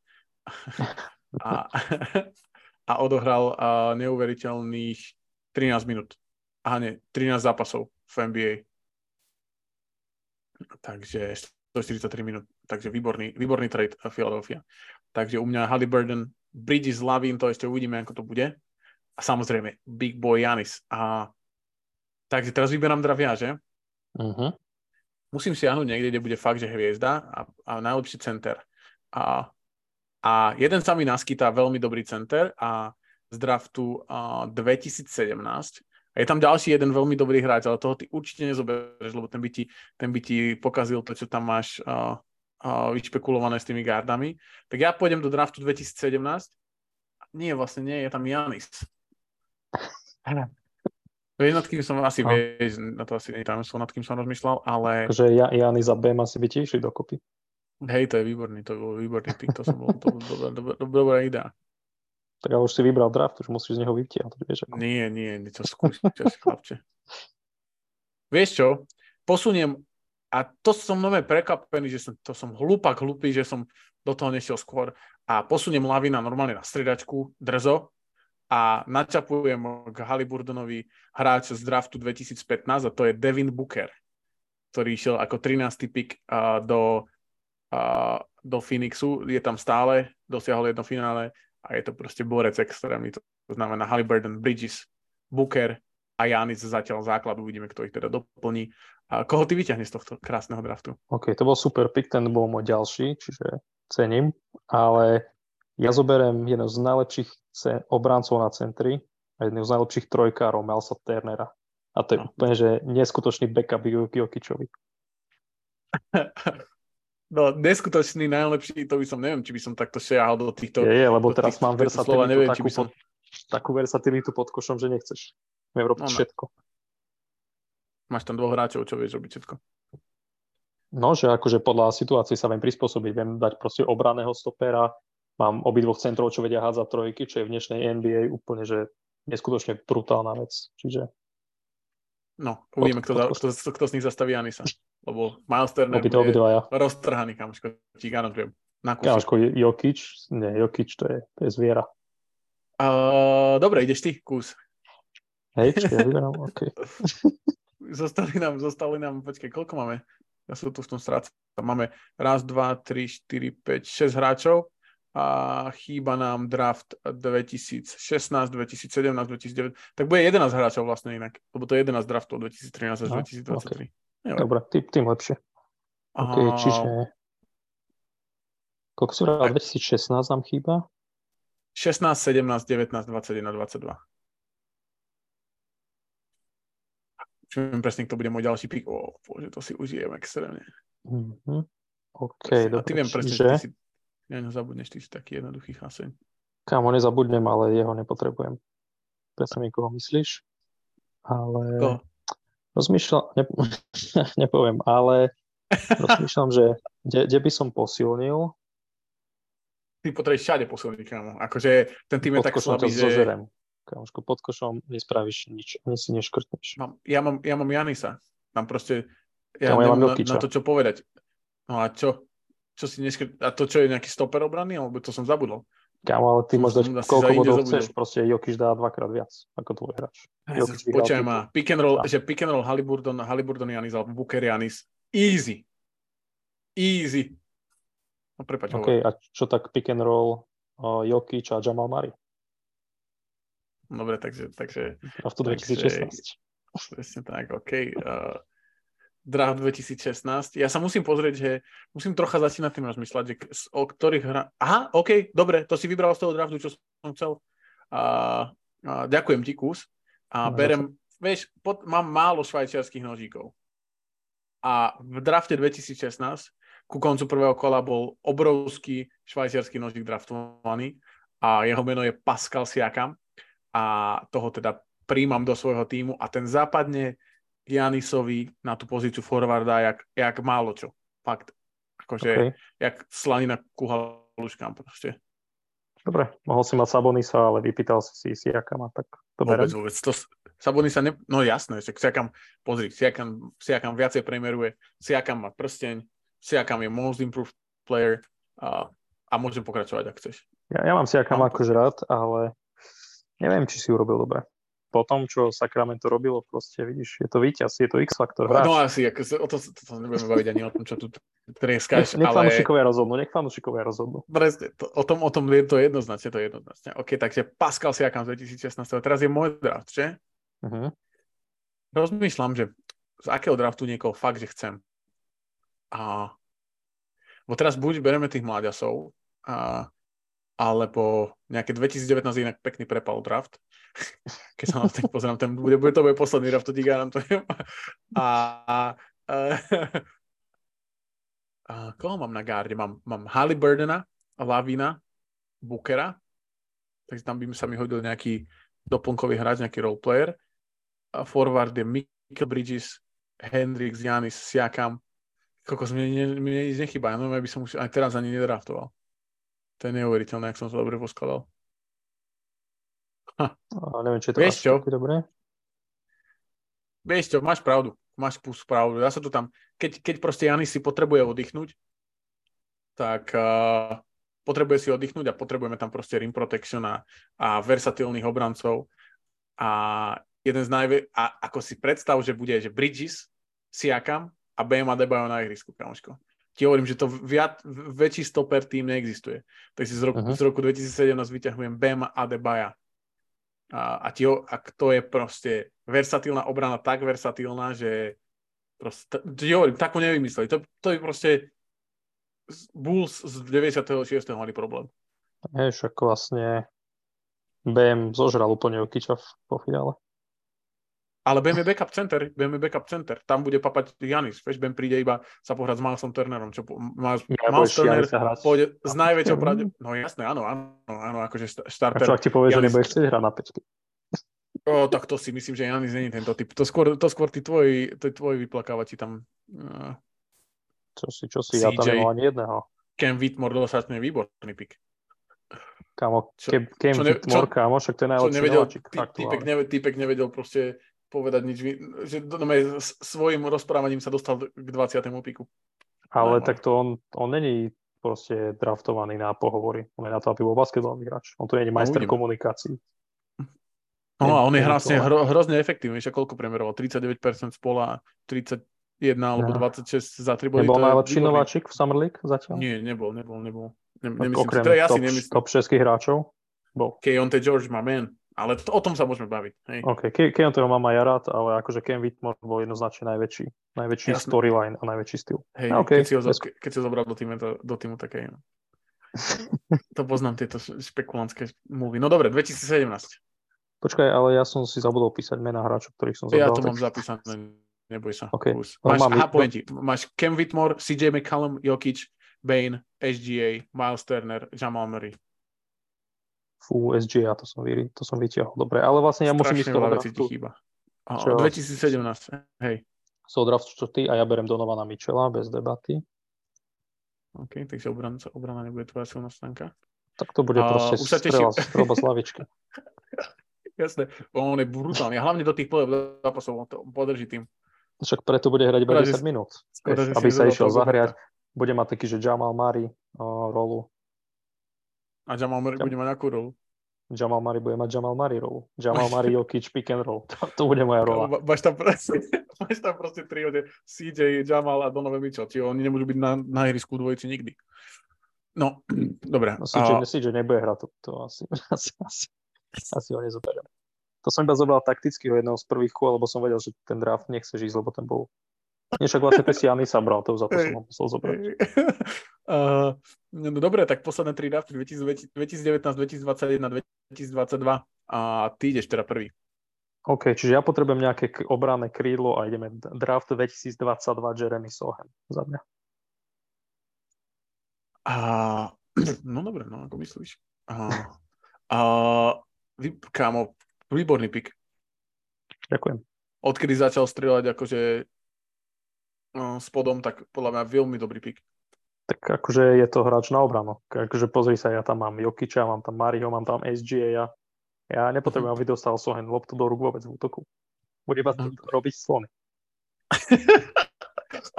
A, a odohral neuveriteľných 13 minút. Aha, nie, 13 zápasov v NBA. Takže 143 minút. Takže výborný, výborný trade Philadelphia. Takže u mňa Halliburton, Bridges, Lavin, to ešte uvidíme, ako to bude. A samozrejme, Big Boy Janis. A takže teraz vyberám dravia, že? Uh-huh. Musím siahnuť niekde, kde bude fakt, že hviezda a, a najlepší center. A a jeden sa mi naskytá veľmi dobrý center a z draftu uh, 2017. A je tam ďalší jeden veľmi dobrý hráč, ale toho ty určite nezoberieš, lebo ten by ti, ten by ti pokazil to, čo tam máš uh, uh, vyšpekulované s tými gardami. Tak ja pôjdem do draftu 2017. Nie, vlastne nie, je tam Janis. Vieš, nad kým som asi, no. vieš, na to asi nie tam som, nad kým som rozmýšľal, ale... Takže ja, Janis a Bem asi by ti išli dokopy. Hej, to je výborný, to bol výborný pick, to, som bol, to bol dobrá, dobrá, dobrá idea. Tak ale už si vybral draft, už musíš z neho vytiahnuť, vieš ako. Nie, nie, to skúsiš, chlapče. Vieš čo, posuniem, a to som nové prekvapený, že som, to som hlupak hlupý, že som do toho nešiel skôr a posuniem Lavina normálne na stredačku, drzo, a načapujem k Haliburdonovi hráč z draftu 2015 a to je Devin Booker, ktorý išiel ako 13. pick uh, do a do Phoenixu, je tam stále, dosiahol jedno finále a je to proste borec extrémny, to znamená Halliburton, Bridges, Booker a Janis zatiaľ základ, uvidíme, kto ich teda doplní. A koho ty vyťahne z tohto krásneho draftu? OK, to bol super pick, ten bol môj ďalší, čiže cením, ale ja zoberiem jedného z najlepších obráncov na centri a jedného z najlepších trojkárov Melsa Turnera. A to je no. úplne, že neskutočný backup Jokičovi. No, neskutočný, najlepší, to by som, neviem, či by som takto šiahal do týchto... Je, je lebo teraz mám versatilitu, slova, neviem, takú, či by som... takú versatilitu pod košom, že nechceš. Robiť no. všetko. Máš tam dvoch hráčov, čo vieš robiť všetko. No, že akože podľa situácie sa viem prispôsobiť. Viem dať proste obraného stopera, mám obidvoch centrov, čo vedia hádzať trojky, čo je v dnešnej NBA úplne, že neskutočne brutálna vec. Čiže No, uvidíme, kto, kto, kto, kto z nich zastaví Anisa. Lebo Miles Turner Obi, bude ja. roztrhaný, kamoško. Ti garantujem. Kamoško, Jokic, nie, Jokic, to je, to je zviera. Uh, dobre, ideš ty, kus. Hej, ja vyberám, OK. zostali nám, zostali nám, počkej, koľko máme? Ja som tu v tom strácam. Máme raz, dva, tri, štyri, päť, šesť hráčov a chýba nám draft 2016, 2017, 2009, tak bude 11 hráčov vlastne inak, lebo to je 11 draftov 2013 až no, 2023. Okay. Dobre, tým, tým lepšie. OK, a... čiže koľko si vral, 2016 nám chýba? 16, 17, 19, 21, 22. Čujem presne, kto bude môj ďalší pik. O, bože, to si užijem extrémne. Mm-hmm. OK, dobre. A ty viem presne, čiže... ty si ja nezabudneš, ty si taký jednoduchý chaseň. Kámo, nezabudnem, ale jeho nepotrebujem. Presne mi, koho myslíš. Ale... Koho? Rozmýšľam, ne, nepoviem, ale rozmýšľam, že kde, kde by som posilnil. Ty potrebuješ všade posilniť, kámo. Akože ten tým je tak slabý, že... Zožerem. Kámoško, pod košom nespravíš nič, ani si neškrtneš. Mám, ja, mám, ja mám Janisa. Tam proste... Ja, ja mám na, na to, čo povedať. No a čo? čo si dneska, a to čo je nejaký stoper obrany, alebo to som zabudol. Kámo, ale ty môžeš dať koľko bodov chceš, proste Jokiš dá dvakrát viac ako tvoj hráč. Počujem ma, pick and roll, že pick and roll Halliburton, Halliburton Janis alebo Booker Janis, easy. Easy. No prepáč, OK, a čo tak pick and roll uh, Jokič a Jamal Murray? Dobre, takže... takže a v to 2016. Presne tak, OK. Uh, draft 2016. Ja sa musím pozrieť, že musím trocha začínať tým rozmýšľať, že o ktorých hra... Aha, OK, dobre, to si vybral z toho draftu, čo som chcel. A, a ďakujem ti, kus. A no, berem, vieš, pod, mám málo švajčiarských nožíkov. A v drafte 2016 ku koncu prvého kola bol obrovský švajčiarsky nožík draftovaný a jeho meno je Pascal Siakam a toho teda príjmam do svojho týmu a ten západne Janisovi na tú pozíciu forwarda jak, jak málo čo. Fakt. Akože, okay. jak slanina ku haluškám proste. Dobre, mohol si mať Sabonisa, ale vypýtal si si Siakama, tak to vôbec, vôbec. To, Sabonisa, ne, no jasné, že Siakam, pozri, Siakam, Siakam viacej premeruje, Siakam má prsteň, Siakam je most improved player a, a môžem pokračovať, ak chceš. Ja, ja mám Siakam akože rád, ale neviem, či si urobil dobre po tom, čo Sacramento robilo, proste vidíš, je to víťaz, je to X-faktor hráč. No asi, ako, o to, to, to nebudeme baviť ani o tom, čo tu trieskáš, nech, nech ale... fanúšikovia rozhodnú, nech fanúšikovia rozhodnú. Presne, to, o, tom, o tom je to jednoznačne, to je jednoznačne. OK, takže Pascal Siakam z 2016, teraz je môj draft, že? Uh-huh. Rozmýšľam, že z akého draftu niekoho fakt, že chcem. A bo teraz buď bereme tých mláďasov, a, alebo nejaké 2019 inak pekný prepal draft, keď sa na to pozerám, ten bude, bude to bude posledný draft, to garantujem. A, a, a koho mám na garde? Mám, mám Halliburdena, Lavina, Bookera, takže tam by sa mi hodil nejaký doplnkový hráč, nejaký roleplayer. A forward je Michael Bridges, Hendrix, Janis, Siakam. Kokos, mne, mne, mne nič nechýba, ja by som už aj teraz ani nedraftoval. To je neuveriteľné, ak som to dobre poskladal. A neviem, či je to Vieš čo? dobré. Vieš čo, máš pravdu. Máš pravdu. Ja sa to tam, keď, keď proste Janis si potrebuje oddychnúť, tak uh, potrebuje si oddychnúť a potrebujeme tam proste rim protection a, a versatilných obrancov. A jeden z najvä... A ako si predstav, že bude, že Bridges, Siakam a Bam Adebayo na ihrisku, kamoško. Ti hovorím, že to viac, väčší stoper tým neexistuje. Takže z roku, uh-huh. z roku 2017 vyťahujem Bam Adebayo a, a, ti, a to je proste versatilná obrana, tak versatilná, že proste, hovorím, takú nevymysleli. To, to je proste Bulls z 96. mali problém. Hej, však vlastne BM zožral úplne Jokiča po finále. Ale je backup center, je backup center. Tam bude papať Janis. Vieš, BM príde iba sa pohrať s Milesom Turnerom. Čo, Miles, ja, Miles Turner pôjde s najväčšou pravde... No jasné, áno, áno, áno, akože starter. A čo ak ti povie, Janis... že nebudeš chcieť hrať na pečky? O, tak to si myslím, že Janis není tento typ. To skôr, to skôr tí tvoji, tí tvoji vyplakávači tam... Uh, čo si, čo si, CJ, ja tam nemám ani jedného. Ken Whitmore dostatne výborný pik. Kámo, Cam, Cam Whitmore, kámo, však to je najlepší nevedel, nevedel proste povedať nič, že no, svojim rozprávaním sa dostal k 20. piku. Ale no. tak to on, on není proste draftovaný na pohovory. On je na to, aby bol basketbalový hráč. On tu nie je no, majster no, komunikácií. No a on je hrozne, hro, hrozne efektívny. Však koľko premeroval? 39% z pola, 31 alebo no. 26 za 3 body. Nebol najlepší nováčik v Summer League zatiaľ? Nie, nebol, nebol, nebol. Ne, nemyslím Okrem si, ja top, si nemyslím. top 6 hráčov? Bol. Keontae George má man. Ale to, o tom sa môžeme baviť. Hej. OK, Ke- Keontaeho mám aj ja rád, ale akože Ken Whitmore bol jednoznačne najväčší, najväčší Jasne. storyline a najväčší styl. Hej, no, okay. keď, si ho, Bez... keď si ho zobral do týmu, do, do týmu tak aj, no. to poznám tieto špekulantské mluvy. No dobre, 2017. Počkaj, ale ja som si zabudol písať mená hráčov, ktorých som zobral. Ja to tak... mám zapísané, neboj sa. Okay. Máš, mám aha, poviem ti, máš Ken Whitmore, CJ McCallum, Jokic, Bane, SGA, Miles Turner, Jamal Murray. Fú, SGA, to som, vyri, to som vytiahol. Dobre, ale vlastne ja musím ísť toho draftu. chýba. Čo? 2017, hej. So draft čtvrtý a ja berem Donovana Michela bez debaty. OK, takže obrana, obrana nebude tvoja silná stránka. Tak to bude a, proste strela, strela z lavičky. Jasné, on je brutálny. A hlavne do tých play zápasov on to podrží tým. Však preto bude hrať iba 10 minút. Skôra, aby sa išiel zahriať. Bude mať taký, že Jamal Murray uh, rolu a Jamal Murray Jam- bude mať akú rolu? Jamal Murray bude mať Jamal Murray rolu. Jamal Murray, Jokic, pick and roll. To, to bude moja rola. Máš tam proste, máš tam proste tri CJ, Jamal a Donovan Mitchell. Čiže oni nemôžu byť na, na ihrisku dvojici nikdy. No, dobre. No, CJ, a... CJ nebude hrať, to, to asi, asi, asi, asi ho nezoberiem. To som iba zobral takticky ho jedného z prvých kôl, lebo som vedel, že ten draft nechce ísť, lebo ten bol nie, však vlastne Pesiany sa bral, to za to som ho musel zobrať. Uh, no dobre, tak posledné tri drafty 2019, 2021, 2022 a ty ideš teda prvý. OK, čiže ja potrebujem nejaké obranné krídlo a ideme draft 2022 Jeremy Sohan za mňa. A, no dobre, no ako myslíš? A, a, vy, kámo, výborný pik. Ďakujem. Odkedy začal strieľať akože spodom, tak podľa mňa veľmi dobrý pik. Tak akože je to hráč na obranu. Akože pozri sa, ja tam mám Jokiča, mám tam Mariho, mám tam SGA. Ja, ja nepotrebujem, aby dostal Sohen loptu do rúk vôbec v útoku. Bude iba robiť slony.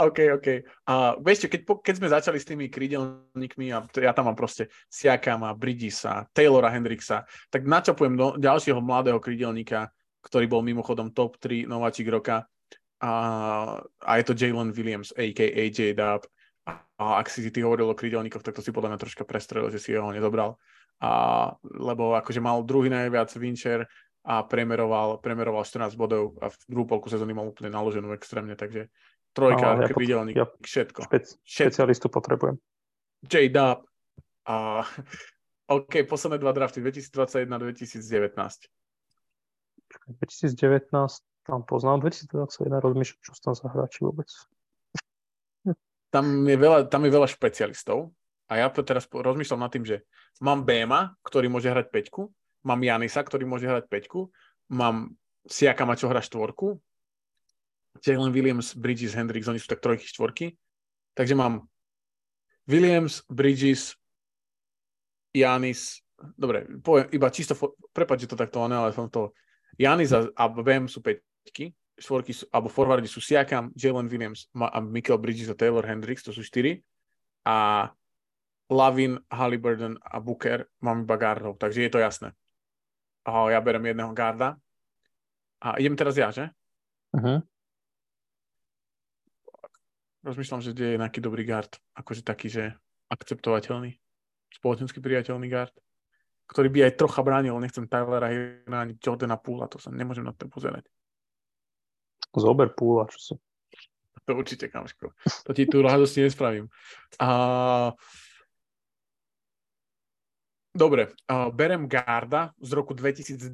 OK, OK. A vieš keď, keď sme začali s tými krídelníkmi, a ja tam mám proste Siakama, Bridisa, Taylora Hendrixa, tak načapujem do ďalšieho mladého krídelníka, ktorý bol mimochodom top 3 nováčik roka, a, a je to Jalen Williams, a.k.a. J-Dub. A, a ak si ty hovoril o krídelníkoch, tak to si podľa mňa troška prestrelil, že si ho nezobral. A, lebo akože mal druhý najviac Vincher a premeroval, premeroval 14 bodov a v druhú polku sezóny mal úplne naloženú extrémne, takže trojka, ja krídelník, ja všetko. Špec, špecialistu potrebujem. J-Dub. A, OK, posledné dva drafty, 2021-2019. 2019 tam poznám 2021, rozmýšľam, čo tam za vôbec. Tam je, veľa, tam je veľa špecialistov a ja teraz rozmýšľam nad tým, že mám Béma, ktorý môže hrať peťku, mám Janisa, ktorý môže hrať peťku, mám Siakama, čo hrá štvorku, Jalen Williams, Bridges, Hendricks, oni sú tak trojky, štvorky. Takže mám Williams, Bridges, Janis, dobre, poviem iba čisto, prepáč, že to takto, ale som to, Janis a, a Bam sú 5 štvorky sú, alebo forwardi sú Siakam, Jalen Williams a Michael Bridges a Taylor Hendricks, to sú štyri. A Lavin, Halliburton a Booker mám iba gardov, takže je to jasné. A ja berem jedného garda. A idem teraz ja, že? Uh-huh. Rozmýšľam, že je nejaký dobrý gard, akože taký, že akceptovateľný, spoločensky priateľný gard, ktorý by aj trocha bránil, nechcem Tylera Hira ani Jordana Poola, to sa nemôžem na to pozerať. Zober púla, čo si. To určite, kamško. To ti tu radosti nespravím. A... Dobre, uh, berem Garda z roku 2021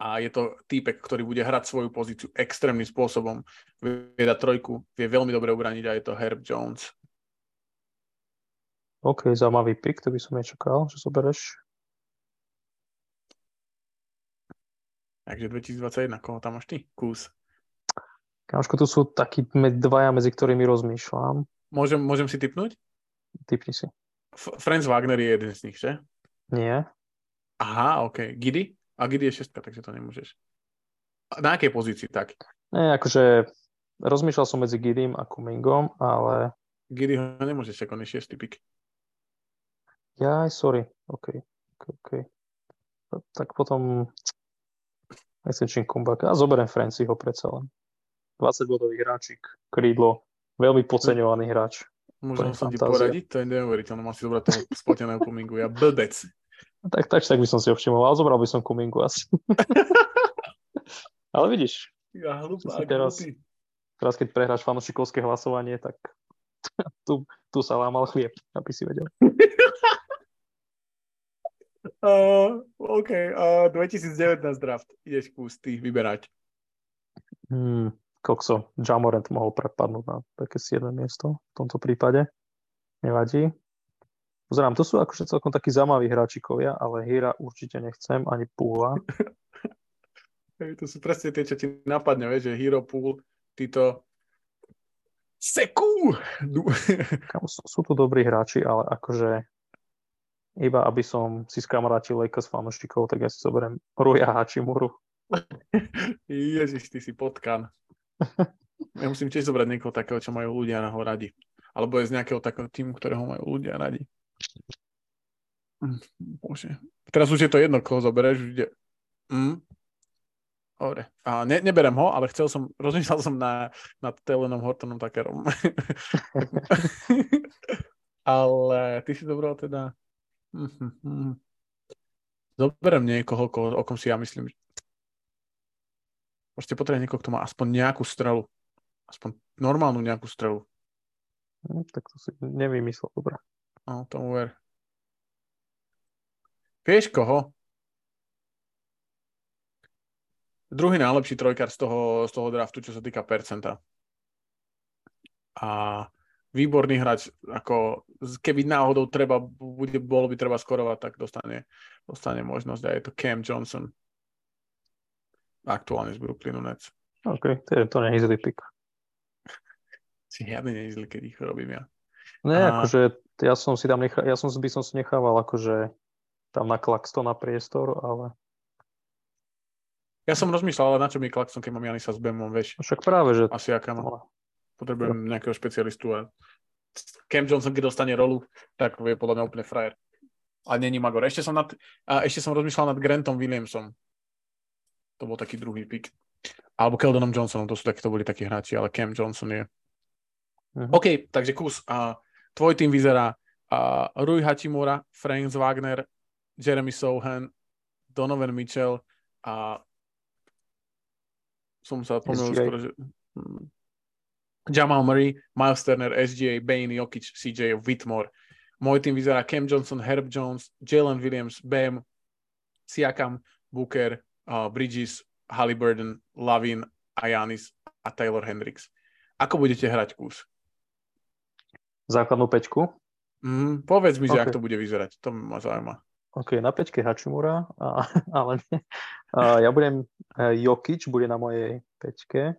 a je to týpek, ktorý bude hrať svoju pozíciu extrémnym spôsobom. Vie dať trojku, vie veľmi dobre ubraniť a je to Herb Jones. OK, zaujímavý pick, to by som nečakal, že zoberieš. Takže 2021, koho tam máš ty? Kús. Kámoško, tu sú takí dvaja, medzi ktorými rozmýšľam. Môžem, môžem si typnúť? Typni si. Franz Wagner je jeden z nich, že? Nie. Aha, OK. Giddy? A Giddy je šestka, takže to nemôžeš. Na akej pozícii tak? Nie, akože rozmýšľal som medzi Giddym a Kumingom, ale... Giddy ho nemôžeš, ako on je šiestý pik. Ja, sorry. OK. OK, OK. Tak potom nechcem comeback. A zoberiem Franciho predsa len. 20 bodový hráčik, krídlo, veľmi podceňovaný hráč. Môžem som ti poradiť, to je neuveriteľné, mám si zobrať toho spoteného Kumingu, ja blbec. Tak, tak, tak by som si ho všimol, ale zobral by som Kumingu asi. ale vidíš, ja, hlupá, teraz, teraz keď prehráš fanúšikovské hlasovanie, tak tu, tu sa lámal chlieb, aby si vedel. Uh, OK, uh, 2019 draft. Ideš pustý vyberať. Hmm, kokso, Jamorant mohol prepadnúť na také 7 miesto v tomto prípade. Nevadí. Pozerám, to sú akože celkom takí zaujímaví hráčikovia, ale Hira určite nechcem, ani Púla. To sú presne tie, čo ti napadne, vieš, že Hero Pool, títo Seku! sú, sú tu dobrí hráči, ale akože iba aby som si skamarátil Lakers fanúšikov, tak ja si zoberiem Ruja Hachimuru. Ježiš, ty si potkan. Ja musím tiež zobrať niekoho takého, čo majú ľudia na ho radi. Alebo je z nejakého takého týmu, ktorého majú ľudia radi. Bože. Teraz už je to jedno, koho zoberieš. Ide... Mm. Dobre. A ne, neberem ho, ale chcel som, rozmýšľal som na, nad Telenom Hortonom Takerom. ale ty si dobral teda Mm-hmm. Zoberiem niekoho, o kom si ja myslím. Proste potrebujem niekoho, kto má aspoň nejakú strelu. Aspoň normálnu nejakú strelu. No, tak to si nevymyslel, dobre. No, tomu ver. Vieš koho? Druhý najlepší trojkár z toho, z toho draftu, čo sa týka percenta. A výborný hráč, ako keby náhodou treba, bude, bolo by treba skorovať, tak dostane, dostane možnosť a je to Cam Johnson. Aktuálne z Brooklynu Nets. OK, to, je, to nie je zlý pick. Si žiadny nie je zlý, keď ich robím ja. Ne, a... akože ja som si tam nechal, ja som by som si nechával akože tam na Claxton na priestor, ale ja som rozmýšľal, ale na čo mi Claxton, keď mám Janisa s Bemom, vieš? Však práve, že... Asi aká má. Potrebujem nejakého špecialistu a Cam Johnson, keď dostane rolu, tak je podľa mňa úplne frajer. A není Magor. Ešte som, nad, a ešte som rozmýšľal nad Grantom Williamsom. To bol taký druhý pick. Alebo Keldonom Johnsonom, to sú takí, to boli takí hráči, ale Cam Johnson je. Uh-huh. OK, takže kus. A tvoj tým vyzerá a Rui Hachimura, Frank Wagner, Jeremy Sohan, Donovan Mitchell a som sa pomýlil skoro, že... Jamal Murray, Miles Turner, SGA, Bane, Jokic, CJ, Whitmore. Môj tým vyzerá Cam Johnson, Herb Jones, Jalen Williams, Bam, Siakam, Booker, uh, Bridges, Halliburton, Lavin, Ayanis a Taylor Hendricks. Ako budete hrať kus? Základnú pečku? Mm, povedz mi, okay. že ak to bude vyzerať. To ma zaujíma. OK, na pečke Hačimura, ale nie. Uh, ja budem, uh, Jokic bude na mojej pečke.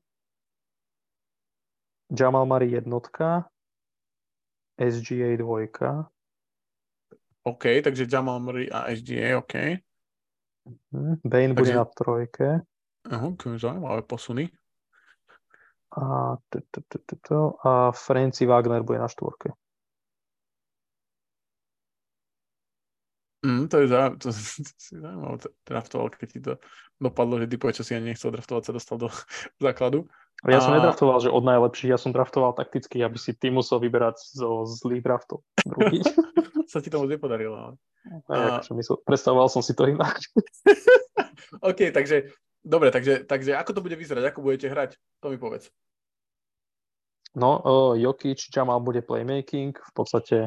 Jamal Murray jednotka, SGA dvojka. OK, takže Jamal Murray a SGA, OK. Mhm, Bane takže... bude na trojke. Uh, zaujímavé posuny. A, a Franci Wagner bude na štvorke. Mm, to je zaujímavé, to, si zaujímavé draftoval, keď ti to dopadlo, že Dipoje, čo si ani nechcel draftovať, sa dostal do základu. Ja som a... nedraftoval, že od najlepších, ja som draftoval takticky, aby si ty musel vyberať zo zlých draftov. sa ti to moc nepodarilo. Ale... A... Predstavoval som si to inak. OK, takže, dobre, takže, takže ako to bude vyzerať, ako budete hrať, to mi povedz. No, uh, Jokic, Jamal bude playmaking, v podstate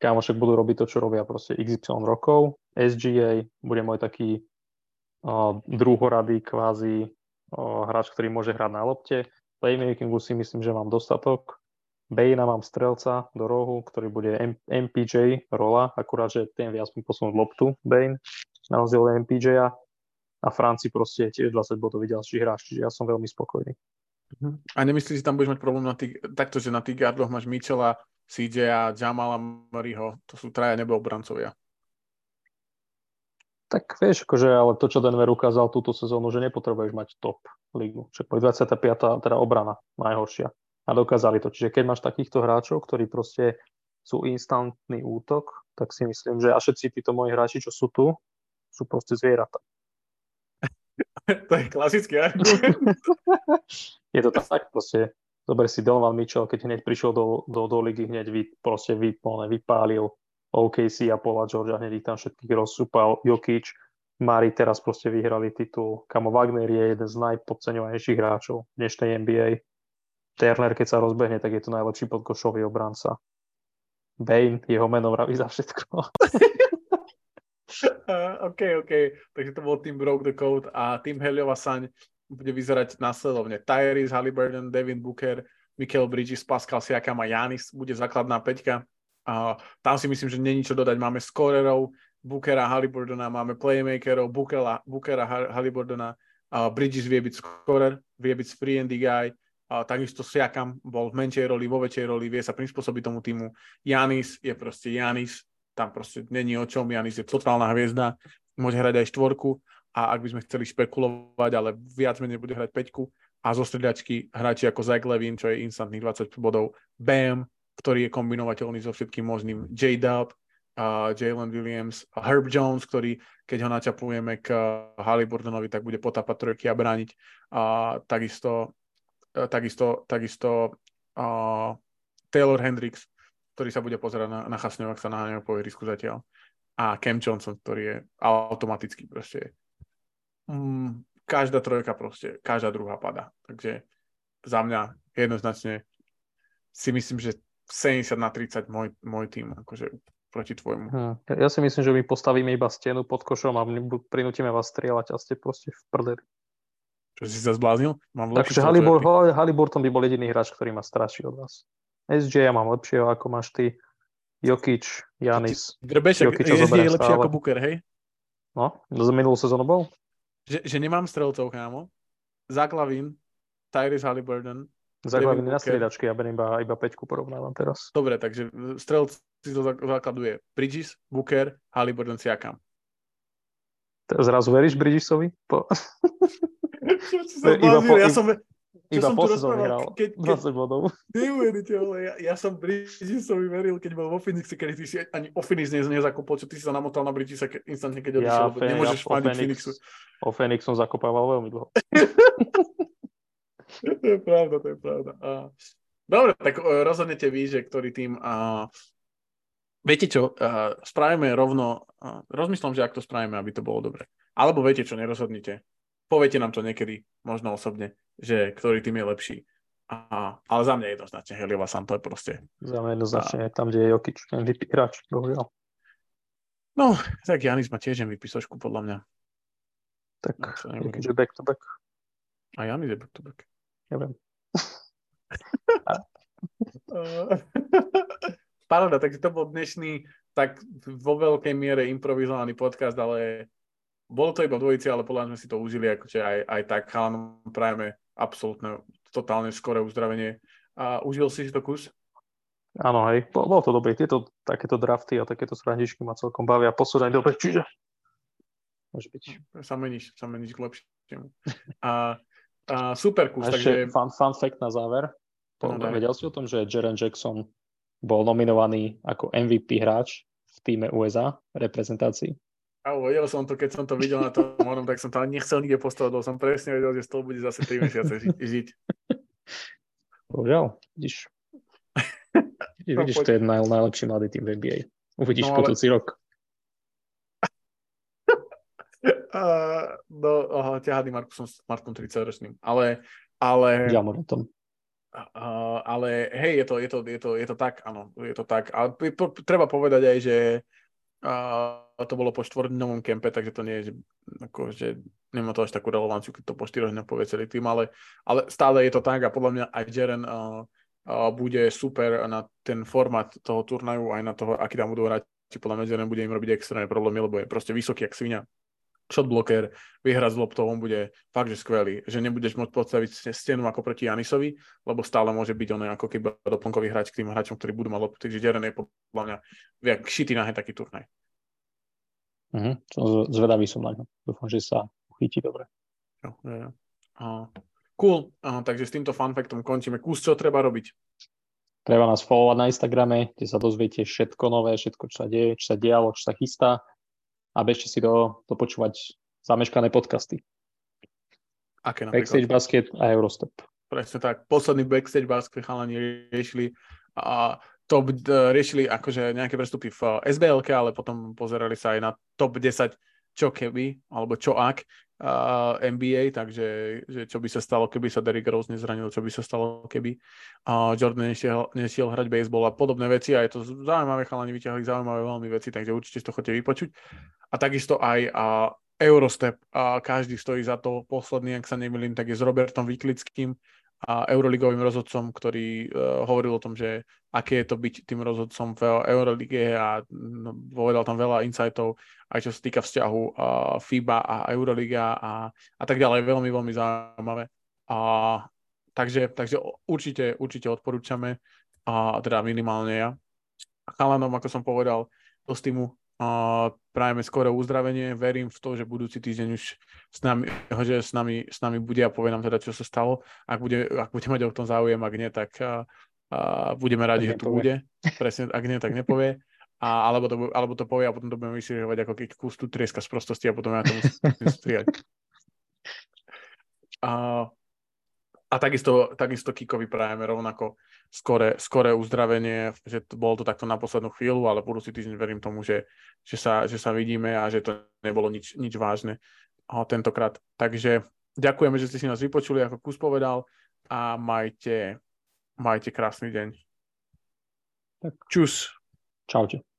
kámošek budú robiť to, čo robia proste XY rokov. SGA bude môj taký uh, druhorady kvázi hráč, ktorý môže hrať na lopte. Playmakingu si myslím, že mám dostatok. Bejna mám strelca do rohu, ktorý bude M- MPJ rola, akurát, že ten vie aspoň posunúť loptu Bane, na rozdiel od MPJ-a. A Franci proste tiež 20 bodov ďalší hráč, čiže ja som veľmi spokojný. Mhm. A nemyslíš, že tam budeš mať problém na tých, takto, že na tých gardoch máš Michela, CJ a Jamala Murrayho, to sú traja nebeobrancovia. Tak vieš, akože, ale to, čo Denver ukázal túto sezónu, že nepotrebuješ mať top ligu. Čiže 25. teda obrana najhoršia. A dokázali to. Čiže keď máš takýchto hráčov, ktorí proste sú instantný útok, tak si myslím, že a všetci títo moji hráči, čo sú tu, sú proste zvieratá. to je klasický argument. je to tak, proste zober si Donovan Mitchell, keď hneď prišiel do, do, do ligy, hneď vy, proste vy, vypálil OKC a Paula Georgia, hneď tam všetkých rozsúpal, Jokic, Mari teraz proste vyhrali titul. Kamo Wagner je jeden z najpodceňovanejších hráčov dnešnej NBA. Turner, keď sa rozbehne, tak je to najlepší podkošový obranca. Bane, jeho meno vraví za všetko. OK, OK. Takže to bol tým Broke the Code a tým Heliova Saň bude vyzerať následovne. Tyrese, Halliburton, Devin Booker, Michael Bridges, Pascal Siakam a Janis bude základná peťka. A tam si myslím, že není čo dodať. Máme scorerov, Bookera, Halliburtona, máme playmakerov, Bookera, Bookera Halliburtona, a Bridges vie byť scorer, vie byť free and guy, a takisto Siakam bol v menšej roli, vo väčšej roli, vie sa prispôsobiť tomu týmu. Janis je proste Janis, tam proste není o čom, Janis je totálna hviezda, môže hrať aj štvorku a ak by sme chceli špekulovať, ale viac menej bude hrať peťku a zo stredačky hráči ako Zach Levin, čo je instantných 20 bodov, Bam, ktorý je kombinovateľný so všetkým možným, J-Dub, uh, Jalen Williams, Herb Jones, ktorý, keď ho načapujeme k Halliburtonovi, tak bude potapať trojky a brániť. Uh, takisto, uh, takisto, takisto uh, Taylor Hendricks, ktorý sa bude pozerať na, na Chasňov, ak sa naháňajú po ihrisku zatiaľ. A Cam Johnson, ktorý je automaticky proste mm, každá trojka proste, každá druhá pada. Takže za mňa jednoznačne si myslím, že 70 na 30 môj, môj tým, akože proti tvojmu. Hm. Ja si myslím, že my postavíme iba stenu pod košom a prinútime vás strieľať a ste proste v prdeli. Čo si sa zbláznil? Mám Takže Halibur, Haliburton by bol jediný hráč, ktorý má starší od vás. SJ ja mám lepšieho, ako máš ty. Jokic, Janis. Grebešek, SJ je lepší stále. ako Booker, hej? No, za minulú sezónu bol. Že, že nemám strelcov, kámo. Zaklavin, Tyrese Halliburton, Základný na striedačky, ja iba, iba peťku porovnávam teraz. Dobre, takže strelci to základuje Bridges, Booker, Halliburton, Siakam. Zrazu veríš Bridgesovi? Po... iba po, ja som, iba po sezóne hral keď, keď, 20 bodov. Neuveriteľné, ja, ja som Bridgesovi veril, keď bol vo Phoenixe, keď ty si ani o Phoenix ne, nezakopol, čo ty si sa namotal na Bridgesa ke, instantne, keď odišiel. Ja, nemôžeš ja, faniť Phoenixu. O Phoenix som zakopával veľmi dlho. to je pravda, to je pravda. A... Dobre, tak uh, rozhodnete vy, že ktorý tým... Uh... Viete čo, uh, spravíme rovno, uh, rozmyslom, že ak to spravíme, aby to bolo dobre. Alebo viete čo, nerozhodnite. Poviete nám to niekedy, možno osobne, že ktorý tým je lepší. A, ale za mňa jednoznačne Heliova Sam, to je proste... Za mňa jednoznačne a... tam, kde je Jokic, MVP hráč, bohužiaľ. No, tak Janis má tiež MVP sošku, podľa mňa. Tak no, back to back. A Janis je back to back. Neviem. Paráda, takže to bol dnešný tak vo veľkej miere improvizovaný podcast, ale bolo to iba dvojici, ale podľa sme si to užili, akože aj, aj tak chalanom prajeme absolútne, totálne skoré uzdravenie. A užil si si to kus? Áno, hej, bol, bol to dobrý. Tieto takéto drafty a takéto srandičky ma celkom bavia. Posúdaj dobre, čiže môže byť. Sa meníš, sa meníš k lepšiemu. A a super kus. takže... fun, fun fact na záver. No, vedel si o tom, že Jaren Jackson bol nominovaný ako MVP hráč v týme USA reprezentácii? A vedel som to, keď som to videl na tom onom, tak som to ani nechcel nikde postavať, lebo som presne vedel, že z toho bude zase 3 mesiace ži- žiť. Bohužiaľ, vidíš. vidíš, no, vidíš to je naj, najlepší mladý tým v NBA. Uvidíš no, budúci ale... rok. Uh, no, uh, Markusom, Markom 30-ročným. Ale, ale... Ja. Uh, ale hej, je to, je, to, je, to, je to tak, áno, je to tak. Ale po, treba povedať aj, že uh, to bolo po štvordňovom kempe, takže to nie je, že, ako, že nemá to až takú relevanciu, keď to po štyroch dňoch povie celý tým, ale, ale stále je to tak a podľa mňa aj Jaren uh, uh, bude super na ten formát toho turnaju, aj na toho, aký tam budú hrať. Podľa mňa Jaren bude im robiť extrémne problémy, lebo je proste vysoký jak svinia shot blocker, vyhrať s loptou, on bude fakt, že skvelý. Že nebudeš môcť podstaviť stenu ako proti Janisovi, lebo stále môže byť on ako keby doplnkový hráč k tým hráčom, ktorí budú mať loptu. Takže Jaren je podľa mňa viac šitý na taký turnaj. Uh-huh. Zvedavý som na ňo. Dúfam, že sa uchytí dobre. Jo, jo, jo. Uh, cool. Uh, takže s týmto fanfaktom končíme. Kus, čo treba robiť? Treba nás followovať na Instagrame, kde sa dozviete všetko nové, všetko, čo sa deje, čo sa dialo, čo sa chystá a bežte si do, do počúvať zameškané podcasty. Aké napríklad? Backstage Basket a Eurostep. Presne tak. Posledný Backstage Basket chalani riešili a top, riešili akože nejaké prestupy v SBL, ale potom pozerali sa aj na top 10 čo keby, alebo čo ak uh, NBA, takže že čo by sa stalo, keby sa Derrick Rose nezranil, čo by sa stalo, keby uh, Jordan nešiel, nešiel hrať baseball a podobné veci a je to zaujímavé, chalani vyťahli zaujímavé veľmi veci, takže určite si to chodite vypočuť. A takisto aj uh, Eurostep, a každý stojí za to, posledný, ak sa nemýlim, tak je s Robertom Viklickým, a euroligovým rozhodcom, ktorý uh, hovoril o tom, že aké je to byť tým rozhodcom v Eurolige a no, povedal tam veľa insightov, aj čo sa týka vzťahu uh, FIBA a Euroliga a, a tak ďalej. Veľmi, veľmi zaujímavé. A, takže, takže určite, určite odporúčame, a teda minimálne ja. Chalanom, ako som povedal, do týmu a prajeme skoro uzdravenie. Verím v to, že budúci týždeň už s nami, že s nami, s nami bude a povie nám teda, čo sa stalo. Ak bude, ak bude mať o tom záujem, ak nie, tak a, a budeme radi, že tu bude. Presne, ak nie, tak nepovie. A, alebo, to, alebo to povie a potom to budeme vysiežovať ako keď kus tu trieska z prostosti a potom ja to musím striať. A, a takisto, takisto Kikovi prajeme rovnako skore, skore uzdravenie, že to, bolo to takto na poslednú chvíľu, ale budúci týždeň verím tomu, že, že, sa, že sa vidíme a že to nebolo nič, nič vážne tentokrát. Takže ďakujeme, že ste si nás vypočuli, ako Kus povedal a majte, majte krásny deň. Tak. Čus. Čaute.